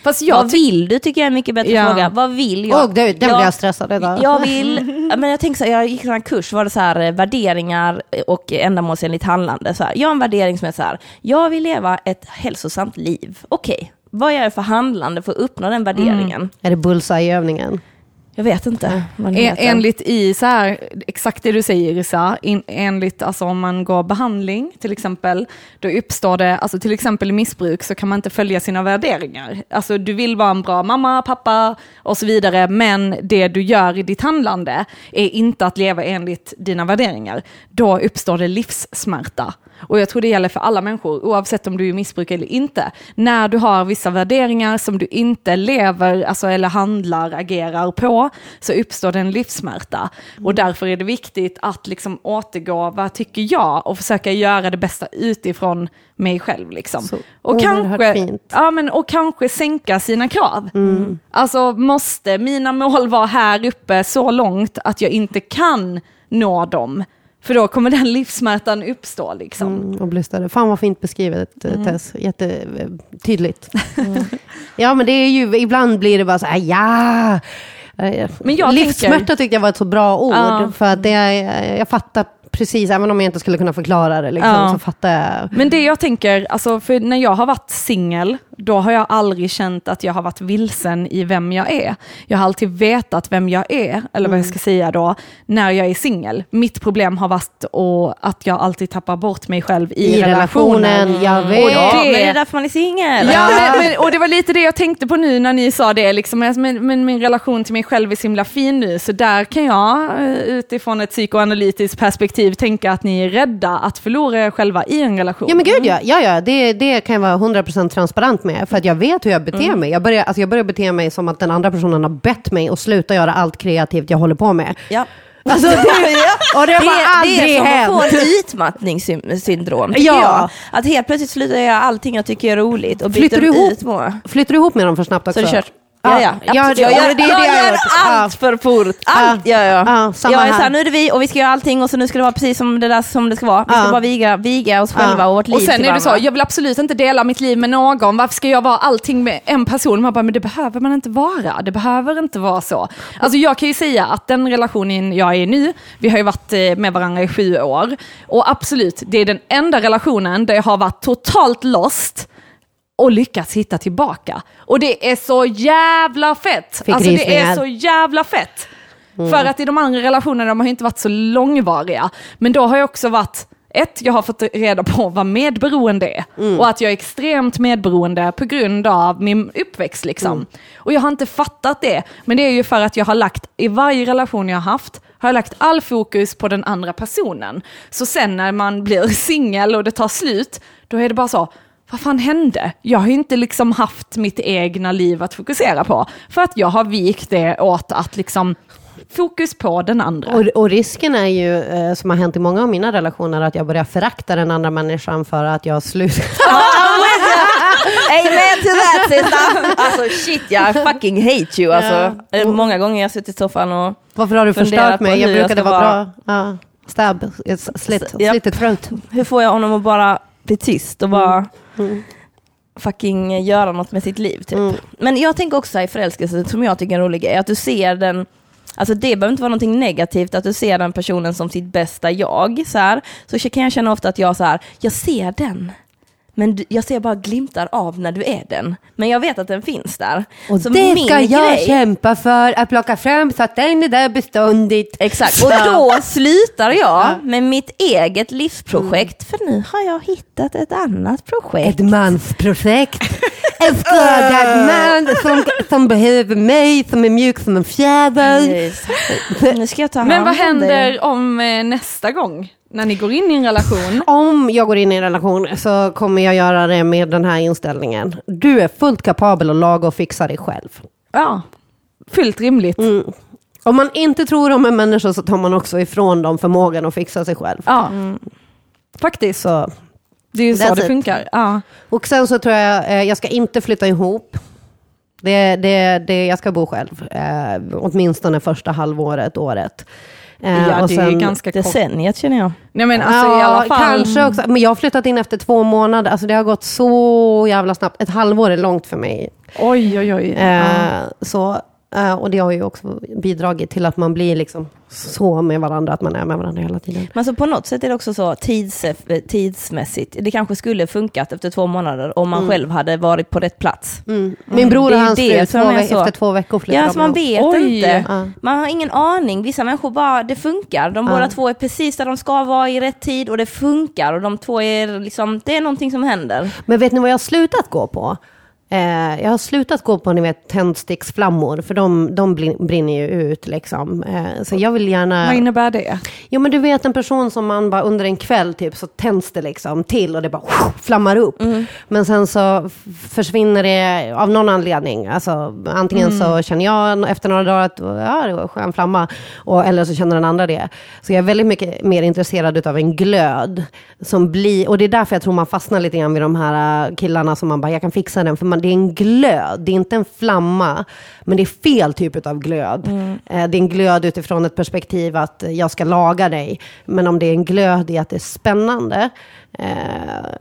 Fast jag Vad vill du tycker jag är en mycket bättre Ja. fråga. Vad vill jag? Åh, det, den jag, blir jag stressad idag. jag vill, men jag tänker så här, jag gick en kurs, var det så här eh, värderingar och ändamålsenligt handlande. Så här. Jag har en värdering som är så här, jag vill leva ett hälsosamt liv. Okej, vad gör jag för handlande för att uppnå den värderingen? Är det bullseye-övningen? Jag vet inte den En, enligt i så här, exakt det du säger in, enligt alltså om man går behandling till exempel, då uppstår det, alltså till exempel i missbruk så kan man inte följa sina värderingar. Alltså du vill vara en bra mamma, pappa och så vidare, men det du gör i ditt handlande är inte att leva enligt dina värderingar. Då uppstår det livssmärta. Och jag tror det gäller för alla människor, oavsett om du är i missbruk eller inte. När du har vissa värderingar som du inte lever, alltså, eller handlar, agerar på, så uppstår det en livssmärta. Och därför är det viktigt att liksom återgå, vad tycker jag? Och försöka göra det bästa utifrån mig själv. Liksom. Så och, kanske, fint. ja, men, och kanske sänka sina krav. Alltså måste mina mål vara här uppe så långt att jag inte kan nå dem? För då kommer den livssmärtan uppstå. Liksom. Mm, och bli större. Fan vad fint beskrivet mm. Tess, jättetydligt. ja men det är ju, ibland blir det bara så här, ja. Men jag Livssmärta tänker- tyckte jag var ett så bra ord. Ja. För att det, jag fattar precis, även om jag inte skulle kunna förklara det, liksom, Ja. så fattar jag. Men det jag tänker, alltså för när jag har varit singel, då har jag aldrig känt att jag har varit vilsen i vem jag är. Jag har alltid vetat vem jag är, eller vad jag ska säga då, när jag är singel. Mitt problem har varit att jag alltid tappar bort mig själv i, I relationen, jag vet. Och Ja, det- men det är därför man är singel. Ja, men, men, och det var lite det jag tänkte på nu när ni sa det, liksom, men, men min relation till mig själv är så himla fin nu, så där kan jag eh, utifrån ett psykoanalytiskt perspektiv tänka att ni är rädda att förlora er själva i en relation. Ja men gud ja, ja, ja det, det kan jag vara 100% transparent med. För att jag vet hur jag beter Mm. mig. Jag börjar, alltså jag börjar bete mig som att den andra personen har bett mig att sluta göra allt kreativt jag håller på med. Ja. Alltså, det, och det har bara det aldrig är som hänt. att få utmattningssyndrom, Ja. jag. Att helt plötsligt slutar jag allting jag tycker är roligt och byter Flyttar du ihop? ut. Flyttar du ihop med dem för snabbt också? Så det kört. Ja, Ja, ja. ja, absolut. det- jag gör, det jag jag gör allt för fort. Allt Ja. gör jag. Ja, jag är här. såhär, nu är det vi och vi ska göra allting och så nu ska det vara precis som det där som det ska vara. Vi ska bara viga, viga oss själva och vårt liv Och sen är det så, jag vill absolut inte dela mitt liv med någon, varför ska jag vara allting med en person? Man bara, men det behöver man inte vara, det behöver inte vara så. Alltså jag kan ju säga att den relationen jag är i nu, vi har ju varit eh, med varandra i sju år, och absolut, det är den enda relationen där jag har varit totalt lost, och lyckats hitta tillbaka. Och det är så jävla fett! Fick alltså det är så jävla fett! För att i de andra relationerna, de har inte varit så långvariga. Men då har jag också varit ett, jag har fått reda på vad medberoende är. Mm. Och att jag är extremt medberoende på grund av min uppväxt. Liksom. Mm. Och jag har inte fattat det. Men det är ju för att jag har lagt, i varje relation jag har haft, har jag lagt all fokus på den andra personen. Så sen när man blir singel och det tar slut, då är det bara så, vad fan hände? Jag har ju inte liksom haft mitt egna liv att fokusera på. För att jag har vikt det åt att liksom fokus på den andra. Och, och risken är ju, eh, som har hänt i många av mina relationer, att jag börjar förakta den andra människan för att jag slutar. Amen to that sister! Alltså shit, jag fucking hate you alltså. Är Många gånger jag har suttit i soffan och Varför har du förstört mig? Jag brukade vara bra. Ja. Stab, slit, slit the throat. hur får jag honom att bara bli tyst och bara fucking göra något med sitt liv typ. Men jag tänker också i förälskelse, som jag tycker är en rolig grej, att du ser den Alltså det behöver inte vara någonting negativt att du ser den personen som sitt bästa jag. Så, här. så kan jag känna ofta att jag så här, jag ser den. Men jag ser bara glimtar av när du är den. Men jag vet att den finns där. Och Så det ska jag grej- kämpa för, att plocka fram så att den är där beståndigt. Exakt, och då slutar jag med mitt eget livsprojekt, för nu har jag hittat ett annat projekt. Ett mansprojekt. En skadad man som, som behöver mig, som är mjuk som en fjäder. Nu ska jag ta hand Men vad händer om eh, nästa gång? När ni går in i en relation? Om jag går in i en relation så kommer jag göra det med den här inställningen. Du är fullt kapabel att laga och fixa dig själv. Ja, fullt rimligt. Mm. Om man inte tror om en människa så tar man också ifrån dem förmågan att fixa sig själv. Ja, faktiskt. Så. Det är ju så That's det it. funkar. Ja. Och sen så tror jag, eh, jag ska inte flytta ihop. Det, det, det, jag ska bo själv, eh, åtminstone första halvåret, året. Eh, Ja, och det är sen- ganska kort. Decenniet känner jag. Nej men alltså i alla fall. kanske också. Men jag har flyttat in efter två månader. Alltså det har gått så jävla snabbt. Ett halvår är långt för mig. Oj, oj, oj. Eh, så, eh, och det har ju också bidragit till att man blir liksom så med varandra, att man är med varandra hela tiden. Men alltså på något sätt är det också så tids, tidsmässigt, det kanske skulle funkat efter två månader om man själv hade varit på rätt plats. Min bror Det och är hans det fru, som två är ve- så. efter två veckor flyttade Ja, så man vet Oj. inte. Ja. Man har ingen aning. Vissa människor bara, det funkar. De båda två är precis där de ska vara i rätt tid och det funkar. Och de två är liksom, det är någonting som händer. Men vet ni vad jag har slutat gå på? Eh, jag har slutat gå på ni vet, tändsticksflammor, för de, de brinner ju ut. Liksom. Eh, så jag vill gärna... Vad innebär det? Jo men du vet en person som man bara under en kväll typ så tänds det liksom till och det bara flammar upp. Men sen så försvinner det av någon anledning. Alltså antingen så känner jag efter några dagar att ja, det var en skön flamma. Och, eller så känner den andra det. Så jag är väldigt mycket mer intresserad av en glöd. Som blir, och det är därför jag tror man fastnar lite grann vid de här äh, killarna som man bara, jag kan fixa den. För man, det är en glöd, det är inte en flamma. Men det är fel typ av glöd. Eh, Det är en glöd utifrån ett perspektiv att jag ska laga dig. Men om det är en glöd i att det är spännande,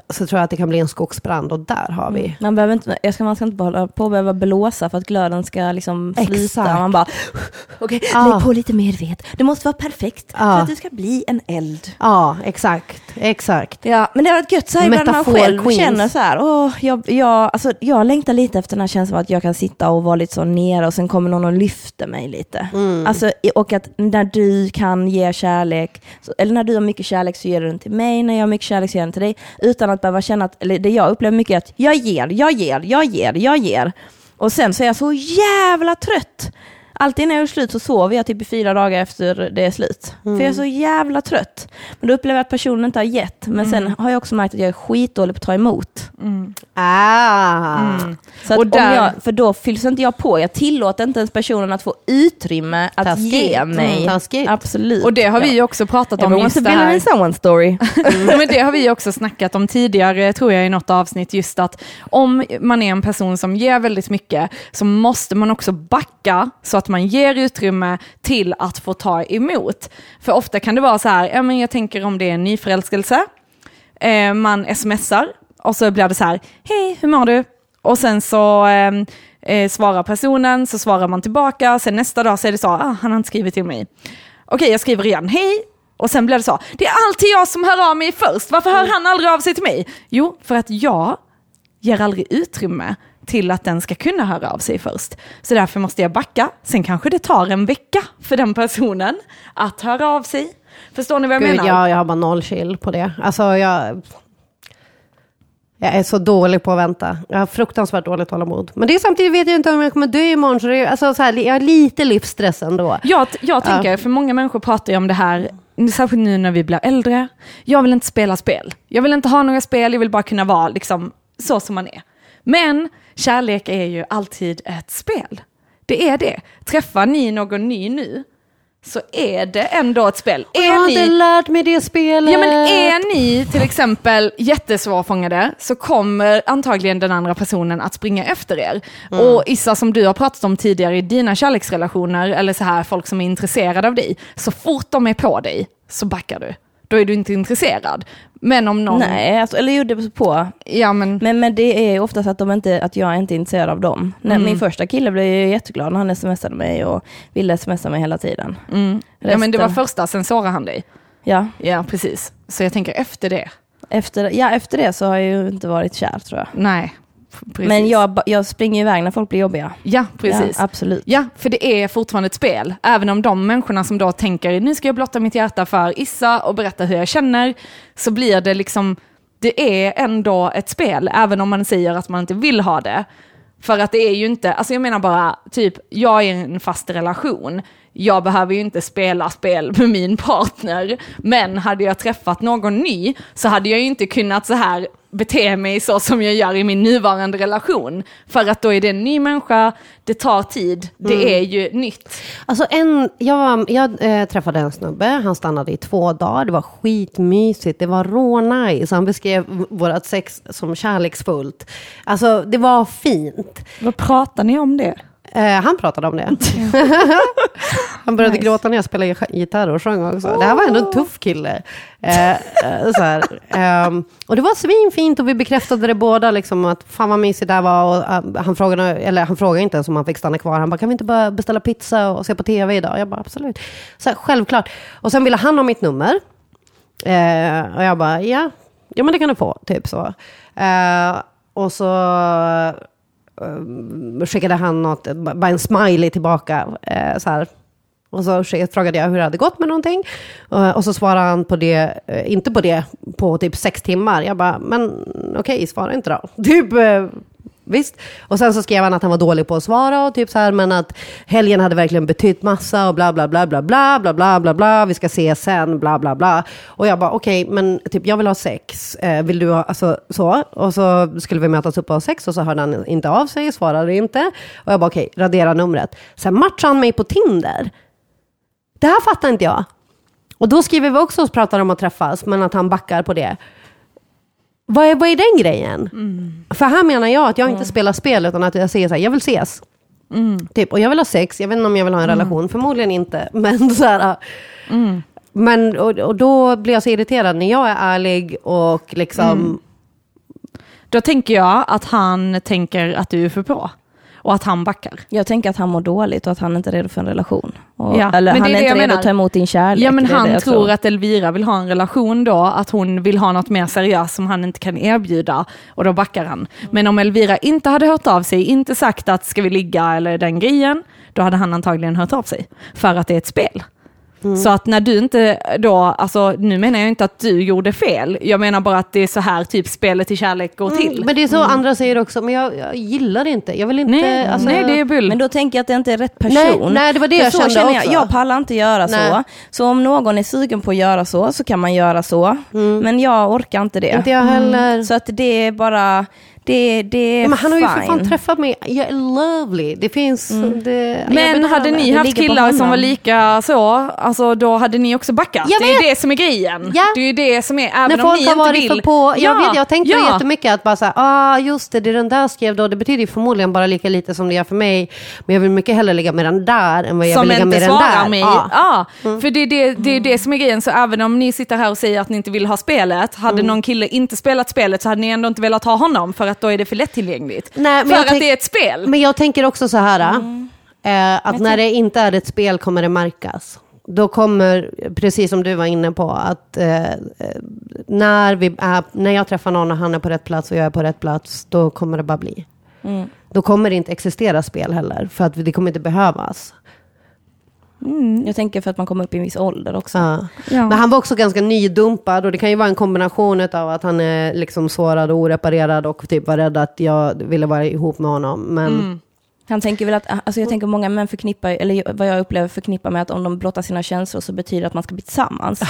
så tror jag att det kan bli en skogsbrand. Och där har vi. Man, behöver inte, jag ska, man ska inte hålla på och behöva blåsa för att glöden ska liksom flyta. Man bara, okej, Ja. lägg på lite mer ved. Det måste vara perfekt för Ja. att det ska bli en eld. Ja, exakt. Exakt. Ja, men det har varit gött så här ibland man själv queens. känner så här, åh, jag, jag, alltså, jag längtar lite efter den här känslan av att jag kan sitta och vara lite så nere och sen kommer någon och lyfter mig lite. Mm. Alltså, och att när du kan ge kärlek, eller när du har mycket kärlek så ger du den till mig, när jag har mycket kärlek så ger till dig, utan att behöva känna att, eller det jag upplever mycket är att jag ger, jag ger, jag ger, jag ger. Och sen så är jag så jävla trött. Alltid när jag är slut så sover jag typ i fyra dagar efter det är slut. För jag är så jävla trött. Men då upplever jag att personen inte har gett. Men sen har jag också märkt att jag är skitdålig på att ta emot. Ah. Så att Och om där- jag, för då fylls inte jag på. Jag tillåter inte ens personen att få utrymme att Taskigt. ge mig. Mm, taskigt. Absolut. Och det har vi ju också pratat om Everyone just det här. in someone's story. Men det har vi också snackat om tidigare, tror jag, i något avsnitt, just att om man är en person som ger väldigt mycket, så måste man också backa så att man ger utrymme till att få ta emot. För ofta kan det vara så här, ja, men jag tänker om det är en nyförälskelse, eh, man smsar och så blir det så här, hej, hur mår du? Och sen så eh, eh, svarar personen, så svarar man tillbaka, sen nästa dag så är det så, ah, han har inte skrivit till mig. Okej, jag skriver igen, hej, och sen blir det så, det är alltid jag som hör av mig först, varför hör han aldrig av sig till mig? Jo, för att jag ger aldrig utrymme till att den ska kunna höra av sig först. Så därför måste jag backa. Sen kanske det tar en vecka för den personen att höra av sig. Förstår ni vad jag Gud, menar? ja, jag har bara noll chill på det. Alltså, jag, jag är så dålig på att vänta. Jag har fruktansvärt dåligt tålamod. Men det är samtidigt vet jag inte om jag kommer dö imorgon, så det är, alltså, så här, jag har lite livsstress ändå. Jag, jag tänker, för många människor pratar ju om det här, särskilt nu när vi blir äldre. Jag vill inte spela spel. Jag vill inte ha några spel, jag vill bara kunna vara liksom så som man är. Men kärlek är ju alltid ett spel. Det är det. Träffar ni någon ny nu, så är det ändå ett spel. jag Är har ni, inte lärt mig det spelet. Ja men är ni till exempel jättesvårfångade så kommer antagligen den andra personen att springa efter er. Och Issa som du har pratat om tidigare i dina kärleksrelationer eller så här folk som är intresserade av dig. Så fort de är på dig så backar du. Då är du inte intresserad. Men om någon... Nej, alltså, eller jo det beror på. Ja men... Men, men det är oftast att, de inte, att jag inte är intresserad av dem. Mm. Min första kille blev ju jätteglad när han smsade mig och ville smsa mig hela tiden. Mm. Ja men det var Resten- första, sen sårade han dig. Ja, Ja precis. Så jag tänker efter det. efter, ja, efter det så har jag ju inte varit kär tror jag. Nej. Precis. Men jag, jag springer iväg när folk blir jobbiga. Ja precis. Ja, absolut. Ja, för det är fortfarande ett spel. Även om de människorna som då tänker nu ska jag blotta mitt hjärta för Issa och berätta hur jag känner, så blir det liksom, det är ändå ett spel, även om man säger att man inte vill ha det. För att det är ju inte, alltså jag menar bara, typ, jag är i en fast relation. Jag behöver ju inte spela spel med min partner, men hade jag träffat någon ny så hade jag ju inte kunnat så här bete mig så som jag gör i min nuvarande relation. För att då är det en ny människa, det tar tid, det är ju nytt. Alltså en, jag var, jag eh, träffade en snubbe, han stannade i två dagar, det var skitmysigt, det var rånice, han beskrev vårt sex som kärleksfullt. Alltså det var fint. Vad pratar ni om det? Eh, han pratade om det. han började Nice. gråta när jag spelade gi- gitarr och sjöng också. Det här var ändå en tuff kille. Eh, eh, så ehm, och det var svinfint och vi bekräftade det båda, liksom, att fan vad mysigt det här var. Och, eh, han, frågade, eller, han frågade inte ens om han fick stanna kvar. Han bara, kan vi inte bara beställa pizza och se på tv idag? Jag bara, absolut. Så självklart. Och sen ville han ha mitt nummer. Eh, och jag bara, ja, ja men det kan du få, typ så. Eh, och så Ehm, skickade han något, bara en smiley tillbaka. Eh, så här. Och så frågade jag hur det hade gått med någonting. Eh, och så svarade han på det, eh, inte på det, på typ sex timmar. Jag bara, men okej, svara inte då. Typ, eh, visst. Och sen så skrev han att han var dålig på att svara och typ så här, men att helgen hade verkligen betytt massa och bla bla bla bla bla bla bla bla bla, vi ska ses sen, bla bla bla. Och jag bara, okej, men typ jag vill ha sex, eh, vill du ha, alltså så. Och så skulle vi mötas upp och ha sex och så hörde han inte av sig, svarade inte. Och jag bara, okej, radera numret. Sen matchade han mig på Tinder. Det här fattar inte jag. Och då skriver vi också och pratar om att träffas, men att han backar på det. Vad är, vad är den grejen? För här menar jag att jag inte spelar spel, utan att jag säger så här, jag vill ses. Typ, och jag vill ha sex, jag vet inte om jag vill ha en relation, förmodligen inte. Men, så här, men och, och då blir jag så irriterad när jag är ärlig och liksom... Då tänker jag att han tänker att du är för bra. Och att han backar. Jag tänker att han mår dåligt och att han inte är redo för en relation. Och, Ja, eller han är är inte redo menar. att ta emot din kärlek. Ja men han jag tror att Elvira vill ha en relation då, att hon vill ha något mer seriöst som han inte kan erbjuda. Och då backar han. Men om Elvira inte hade hört av sig, inte sagt att ska vi ligga eller den grejen, då hade han antagligen hört av sig. För att det är ett spel. Mm. Så att när du inte då, alltså nu menar jag inte att du gjorde fel, jag menar bara att det är så här typ spelet till kärlek går till. Mm, Men det är så andra säger också, men jag, jag gillar det inte. Jag vill inte... nej, alltså, nej, det är bull. Men då tänker jag att det inte är rätt person. Nej, nej, det var det jag så kände känner jag, också. jag pallar inte göra Nej. så. Så om någon är sugen på att göra så, så kan man göra så. Men jag orkar inte det. Mm. Inte jag heller. Så att det är bara, det, det är men han har ju för fine. fan träffat mig. Jag är lovely. Det finns... Det, jag Men behöver- hade ni det haft ligger på killar som honom. var lika så, alltså då hade ni också backat. Jag det är ju det som är grejen. Ja. Det är ju det som är, även När om folk ni har inte varit vill. för på. Jag, vet, jag tänkte ja. jättemycket att bara så här, ah just det, det den där skrev då, det betyder ju förmodligen bara lika lite som det gör för mig. Men jag vill mycket hellre ligga med den där än vad jag Som vill ligga inte med den svarar där. mig. Ja. Ja. För det är det, det är det som är grejen. Så även om ni sitter här och säger att ni inte vill ha spelet, hade Mm. någon kille inte spelat spelet så hade ni ändå inte velat ha honom för att då är det för lättillgängligt. Nej, för att det är ett spel. Men jag tänker också så här, eh, att när det inte är ett spel kommer det märkas. Då kommer, precis som du var inne på, att eh, eh, när, vi är, när jag träffar någon och han är på rätt plats och jag är på rätt plats, då kommer det bara bli. Då kommer det inte existera spel heller, för att det kommer inte behövas. Jag tänker för att man kommer upp i en viss ålder också. Ja. Ja. Men han var också ganska nydumpad och det kan ju vara en kombination av att han är liksom sårad och oreparerad och typ var rädd att jag ville vara ihop med honom. Men Han tänker väl att, alltså jag tänker många män förknippar, eller vad jag upplever förknippar med att om de blottar sina känslor så betyder det att man ska bli tillsammans.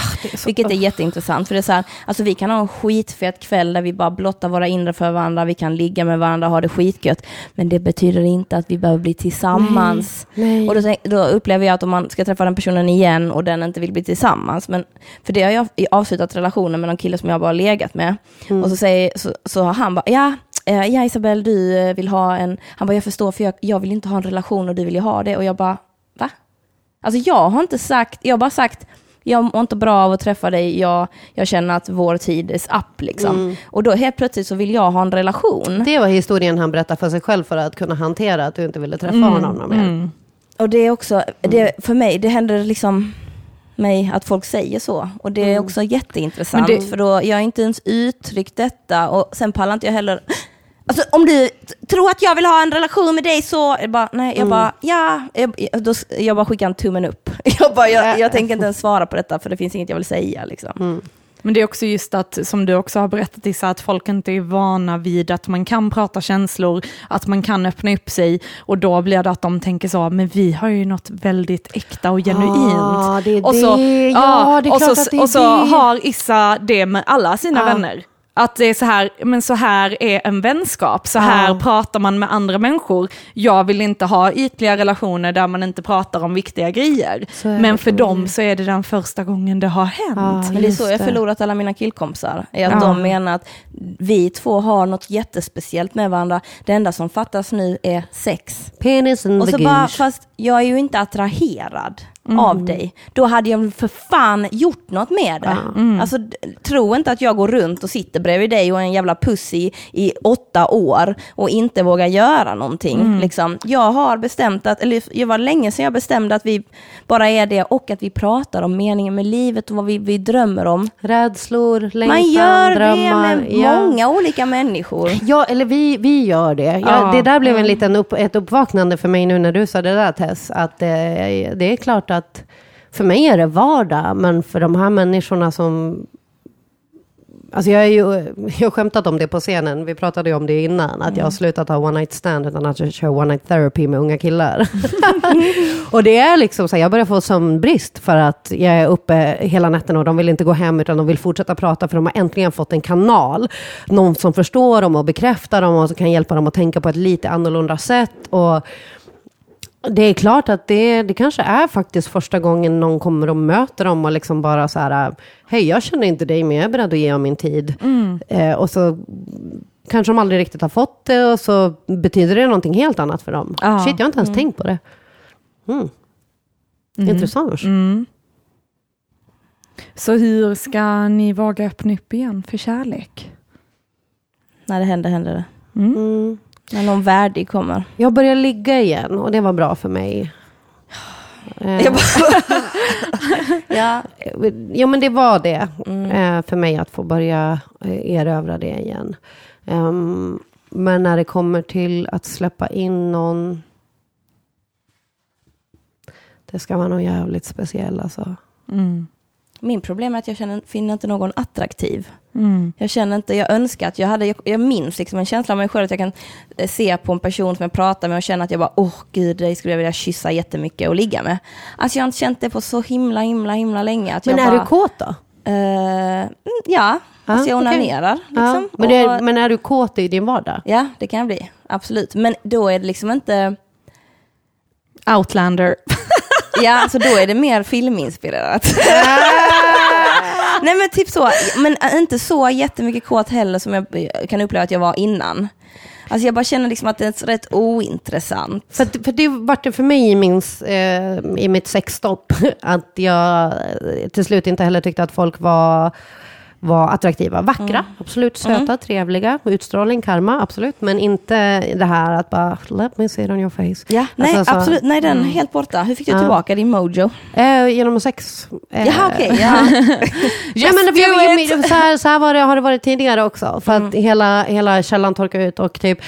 Vilket är jätteintressant, för det är så här, alltså vi kan ha en skitfet kväll där vi bara blottar våra inre för varandra, vi kan ligga med varandra och ha det skitgött, men det betyder inte att vi behöver bli tillsammans. Nej. Och då, då upplever jag att om man ska träffa den personen igen och den inte vill bli tillsammans, men för det har jag avslutat relationen med någon kille som jag bara legat med, och så, säger, så, så har han bara, ja, eh, ja Isabel, du eh, vill ha en... Han bara, jag förstår för jag, jag vill inte ha en relation och du vill ju ha det. Och jag bara, va? Alltså jag har inte sagt, jag har bara sagt, jag mår inte bra av att träffa dig, jag, jag känner att vår tid är up liksom. Och då helt plötsligt så vill jag ha en relation. det var historien han berättade för sig själv för att kunna hantera att du inte ville träffa honom mer. Och det är också, det, för mig, det händer liksom mig att folk säger så. Och det är också jätteintressant, det- för då jag har inte ens uttryckt detta. Och sen pallar inte jag heller, alltså om du tror att jag vill ha en relation med dig så, jag bara, nej, jag bara, ja, jag, då, jag bara skickar en tummen upp. Jag, bara, jag, jag tänker inte ens svara på detta, för det finns inget jag vill säga. Liksom. Men det är också just att, som du också har berättat Issa, att folk inte är vana vid att man kan prata känslor, att man kan öppna upp sig och då blir det att de tänker så, men vi har ju något väldigt äkta och genuint. Ah, det är och så, det. Ja, det är och klart så, att det är och så det. har Issa det med alla sina Ja. vänner. Att det är så här, men så här är en vänskap, så här Ja. pratar man med andra människor. Jag vill inte ha ytliga relationer där man inte pratar om viktiga grejer. Men för dem så är det den första gången det har hänt. Ja, Men det är så jag har förlorat alla mina killkompisar. Är att Ja. de menar att vi två har något jättespeciellt med varandra. Det enda som fattas nu är sex. Penis and Och the så bara, fast jag är ju inte attraherad Mm. av dig. Då hade jag för fan gjort något med det. Mm. Alltså, tro inte att jag går runt och sitter bredvid dig och är en jävla pussy i åtta år och inte vågar göra någonting. Mm. Liksom. Jag har bestämt att, eller det var länge sedan jag bestämde att vi bara är det och att vi pratar om meningen med livet och vad vi, vi drömmer om. Rädslor, längtan, Man gör drömmar. det med ja. många olika människor. Ja, eller vi, vi gör det. Ja, Ja. Det där blev en liten upp, ett uppvaknande för mig nu när du sa det där Tess. Att eh, det är klart att för mig är det vardag, men för de här människorna som... Alltså jag, är ju, jag har skämtat om det på scenen, vi pratade ju om det innan, att jag har slutat ha one night stand utan att jag kör one night therapy med unga killar. och det är liksom så här, jag börjar få sömnbrist för att jag är uppe hela natten och de vill inte gå hem utan de vill fortsätta prata för de har äntligen fått en kanal. Någon som förstår dem och bekräftar dem och som kan hjälpa dem att tänka på ett lite annorlunda sätt. Och det är klart att det, det kanske är faktiskt första gången någon kommer och möter dem och liksom bara så här, hej jag känner inte dig men jag är beredd att ge om min tid. Eh, och så kanske de aldrig riktigt har fått det och så betyder det någonting helt annat för dem. Ja. Shit, jag har inte ens tänkt på det. Mm. Intressant. Så hur ska ni våga öppna upp igen för kärlek? När det händer, händer det. Mm. När någon värdig kommer. Jag började ligga igen och det var bra för mig. Eh, Jag bara, ja, Ja, men det var det eh, för mig att få börja eh, erövra det igen. Ehm, men när det kommer till att släppa in någon. Det ska vara någon jävligt speciell alltså. Mm. Min problem är att jag känner, finner inte någon attraktiv. Mm. Jag känner inte, jag önskar att jag hade, jag, jag minns liksom en känsla av mig själv att jag kan eh, se på en person som jag pratar med och känna att jag bara, åh gud, dig skulle jag vilja kyssa jättemycket och ligga med. Alltså jag har inte känt det på så himla, himla, himla länge. Att Men jag är bara, du kåt då? Mm, ja, alltså jag onanerar. Ja. Liksom. Men, det, Och- men är du kåt i din vardag? ja, det kan jag bli. Absolut. Men då är det liksom inte... Outlander. Ja, alltså då är det mer filminspirerat. Nej men typ så, men inte så jättemycket kåt heller som jag kan uppleva att jag var innan. Alltså jag bara känner liksom att det är rätt ointressant. För, att- för det vart det för mig i, min, eh, i mitt sexstopp. Att jag eh, till slut inte heller tyckte att folk var, var attraktiva. Vackra, absolut. Söta, trevliga. Utstrålning, karma, absolut. Men inte det här att bara, let me see it on your face. Nej Alltså, så- absolut, nej den är helt borta. Hur fick du tillbaka din mojo? Eh, genom sex. Eh, Jaha okej, ja. Ja, men det, jag, så här, så här var det, har det varit tidigare också. För att hela, hela källan torkade ut och typ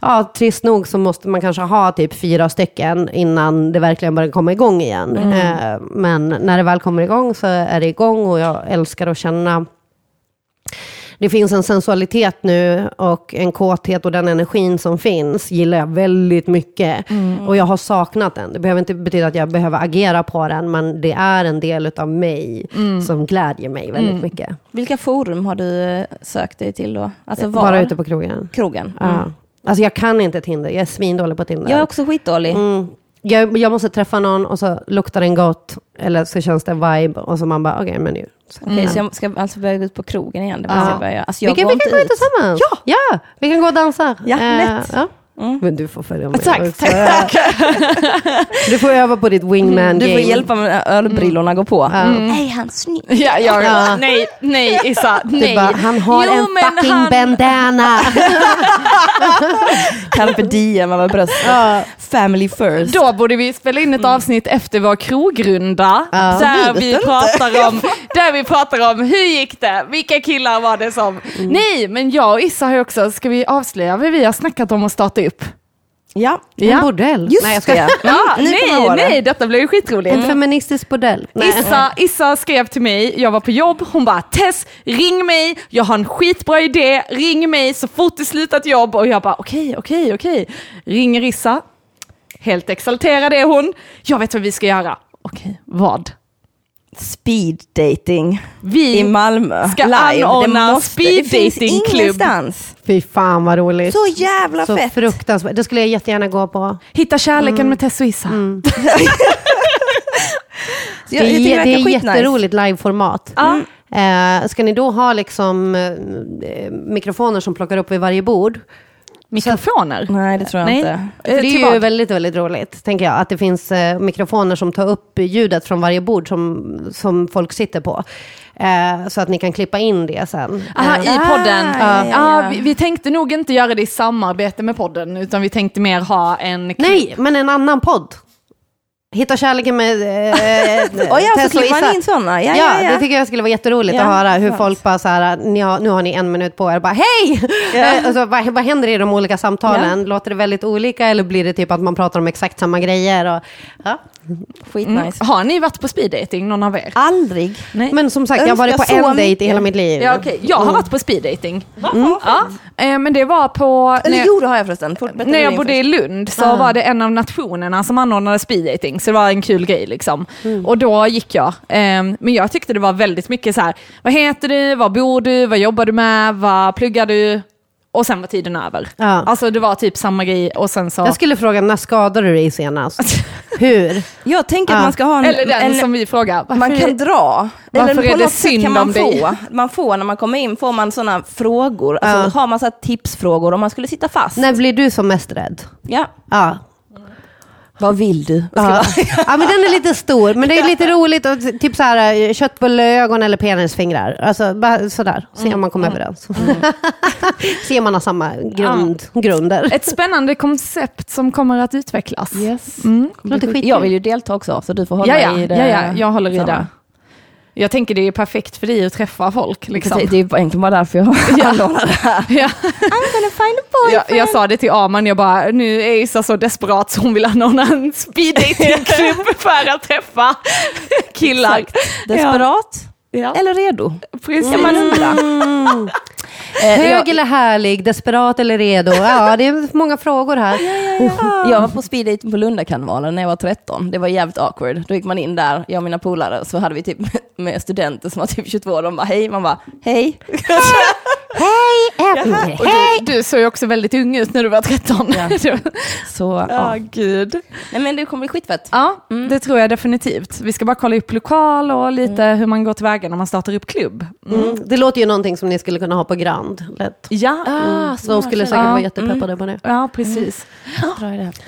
ja, trist nog så måste man kanske ha typ fyra stycken innan det verkligen börjar komma igång igen. Eh, men när det väl kommer igång så är det igång och jag älskar att känna det finns en sensualitet nu och en kåthet och den energin som finns gillar jag väldigt mycket. Och jag har saknat den. Det behöver inte betyda att jag behöver agera på den, men det är en del av mig som glädjer mig väldigt mycket. Vilka forum har du eh, sökt dig till då? Alltså var? Bara ute på krogen. krogen? Mm. Ja. Alltså jag kan inte Tinder, jag är svindålig på Tinder. Jag är också skitdålig. Mm. Jag, jag måste träffa någon och så luktar den gott, eller så känns det vibe, och så man bara, okej, men nu. Okej, så jag ska alltså börja gå ut på krogen igen? Det Ja. jag börja. Alltså jag vi kan, vi kan gå ut. tillsammans. Ja! ja! Vi kan gå och dansa. Ja, lätt. ja. Mm. Men du får följa med Tack, också. Du får öva på ditt wingman Du får game. hjälpa med när ölbrillorna går på. Ja. Nej, han snygg. Ja, jag, Ja. Nej, nej Issa, nej. bara, han har Jo, en men fucking han- bandana. Carpe diem över bröstet. Ja. Family first. Då borde vi spela in ett avsnitt efter vår krogrunda. Ja. Där, vi pratar om, där vi pratar om hur gick det, vilka killar var det som... Nej, men jag och Issa har också, ska vi avslöja vad vi har snackat om att starta upp? Ja, En bordell. just Nej, jag ska... det. Ja, Mm, nej, nej, detta blev ju skitroligt. En feministisk bordell. Nej. Issa, Issa skrev till mig, jag var på jobb, hon bara Tess, ring mig, jag har en skitbra idé, ring mig så fort det slutat jobb. Och jag bara okej, okej, okej. Ringer Issa, helt exalterad är hon, jag vet vad vi ska göra. Okej, vad? Speed dating Vi i Malmö. ska live. anordna det måste, speed Det finns dating-klubb. ingenstans. Fy fan vad roligt. Så jävla Så fett. fruktansvärt. Det skulle jag jättegärna gå på. Hitta kärleken med Tess och Issa. Så Det jag, är, det är jätteroligt liveformat. Ja. Eh, ska ni då ha liksom eh, mikrofoner som plockar upp vid varje bord? Mikrofoner? Nej, det tror jag Nej. inte. För det är ju väldigt, väldigt roligt, tänker jag. Att det finns eh, mikrofoner som tar upp ljudet från varje bord som, som folk sitter på. Eh, så att ni kan klippa in det sen. Aha, Eh, i podden. Ah, ja, ja, ja. vi, vi tänkte nog inte göra det i samarbete med podden, utan vi tänkte mer ha en... nej, men en annan podd. Hitta kärleken med eh, Och ja, så Tess och Issa. in sådana. Ja, Ja, ja, det tycker jag skulle vara jätteroligt att höra hur sant. folk bara så här, ni har, nu har ni en minut på er, bara hej! Eh, Alltså, vad, vad händer i de olika samtalen? Låter det väldigt olika eller blir det typ att man pratar om exakt samma grejer? Och. Skitnice. Mm. Har ni varit på speeddating, någon av er? Aldrig. Nej. Men som sagt, jag har varit på en dejt i hela mitt liv. Ja, okej. Jag har varit på speeddating. Ja. Eh, men det var på... Eller när- jo, det har jag förresten. När jag bodde i. Lund så var det en av nationerna som anordnade speeddating, så det var en kul grej liksom. Och då gick jag. Ehm, men jag tyckte det var väldigt mycket så här, vad heter du, var bor du, vad jobbar du med, vad pluggar du? Och sen var tiden över. Ja. Alltså det var typ samma grej och sen så... Jag skulle fråga, när skadade du dig senast? Hur? Jag tänker att Ja. man ska ha en... Eller den en som vi frågar. man varför- kan dra. Varför Eller är på det något sätt synd kan man om dig? få. Man får när man kommer in, får man sådana frågor. Alltså, Har man så här tipsfrågor om man skulle sitta fast. När blir du som mest rädd? Ja. Ja. Vad vill du? Ja. ja, men den är lite stor, men det är lite roligt. Och typ så här, eh, köttbulleögon eller penisfingrar. Alltså bara sådär, se om man kommer överens. se om man har samma grund, grunder. Ett spännande koncept som kommer att utvecklas. Yes. Mm. Jag vill ju delta också, så du får hålla Ja, ja, i det. ja, ja, jag håller i samma. det. Jag tänker det är perfekt för dig att träffa folk. Liksom. Precis, Det är egentligen bara därför jag anordnar det här. Ja. I'm gonna find a Jag, jag sa det till Aman, jag bara, nu är Issa så desperat så hon vill anordna en speeddatingklubb för att träffa killar. Desperat Ja, eller redo? precis. Kan man undra. Eh, Hög eller härlig, desperat eller redo? Ja, det är många frågor här. jag var på speeddating på Lundakarnevalen när jag var 13. Det var jävligt awkward. Då gick man in där, jag och mina polare, så hade vi typ med studenter som var typ 22. De bara hej, man bara hej. Hej, äppel. Och du, du såg ju också väldigt ung ut när du var 13. Ja. Så Ja, ja. gud. Nej men det kommer bli skitfett. Ja, det tror jag definitivt. Vi ska bara kolla upp lokal och lite hur man går tillväga när man startar upp klubb. Mm. Det låter ju någonting som ni skulle kunna ha på Grand. Lätt. Ja, Ah, Så de skulle säkert Ja. vara jättepeppade på det. ja precis.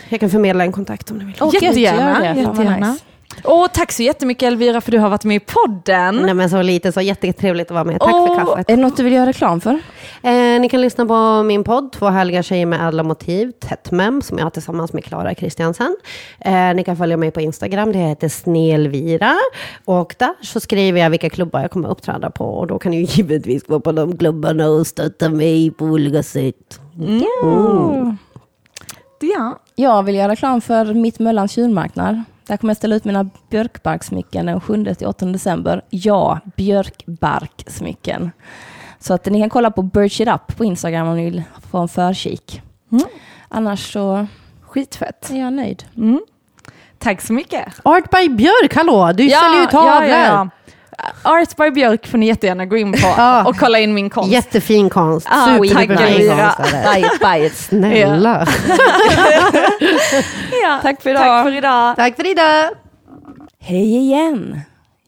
Jag kan förmedla en kontakt om ni vill. Gud, Jättegärna. gör det. Fan vad jättegärna. Och tack så jättemycket Elvira för du har varit med i podden. Nej men så lite, så jättetrevligt att vara med. Tack Åh, för kaffet. Är det något du vill göra reklam för? Eh, ni kan lyssna på min podd, Två härliga tjejer med ädla motiv, Tättmem, som jag har tillsammans med Klara Kristiansen. Eh, ni kan följa mig på Instagram, det heter Snelvira. Och där så skriver jag vilka klubbar jag kommer uppträda på. Och då kan ni ju givetvis gå på de klubbarna och stötta mig på olika sätt. Ja. Jag vill göra reklam för Mitt Möllans djurmarknad. Där kommer jag ställa ut mina björkbarksmycken den 7-8 december. Ja, björkbarksmycken. Så att ni kan kolla på Birch It Up på Instagram om ni vill få en förkik. Mm. Annars så Skitfett. är jag nöjd. Mm. Tack så mycket. Art by Björk, hallå! Du säljer ju tavlor. Art by Björk får ni jättegärna gå in på och kolla in min konst. Jättefin konst. Ah, tackar. konst. Snälla. Ja. Tack för idag. Tack för idag. Tack för idag. Hej igen!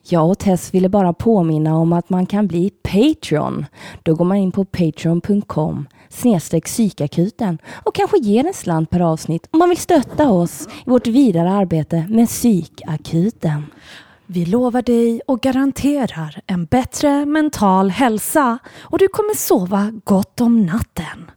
Jag och Tess ville bara påminna om att man kan bli Patreon. Då går man in på patreon.com snedstreck psykakuten och kanske ger en slant per avsnitt om man vill stötta oss i vårt vidare arbete med psykakuten. Vi lovar dig och garanterar en bättre mental hälsa och du kommer sova gott om natten.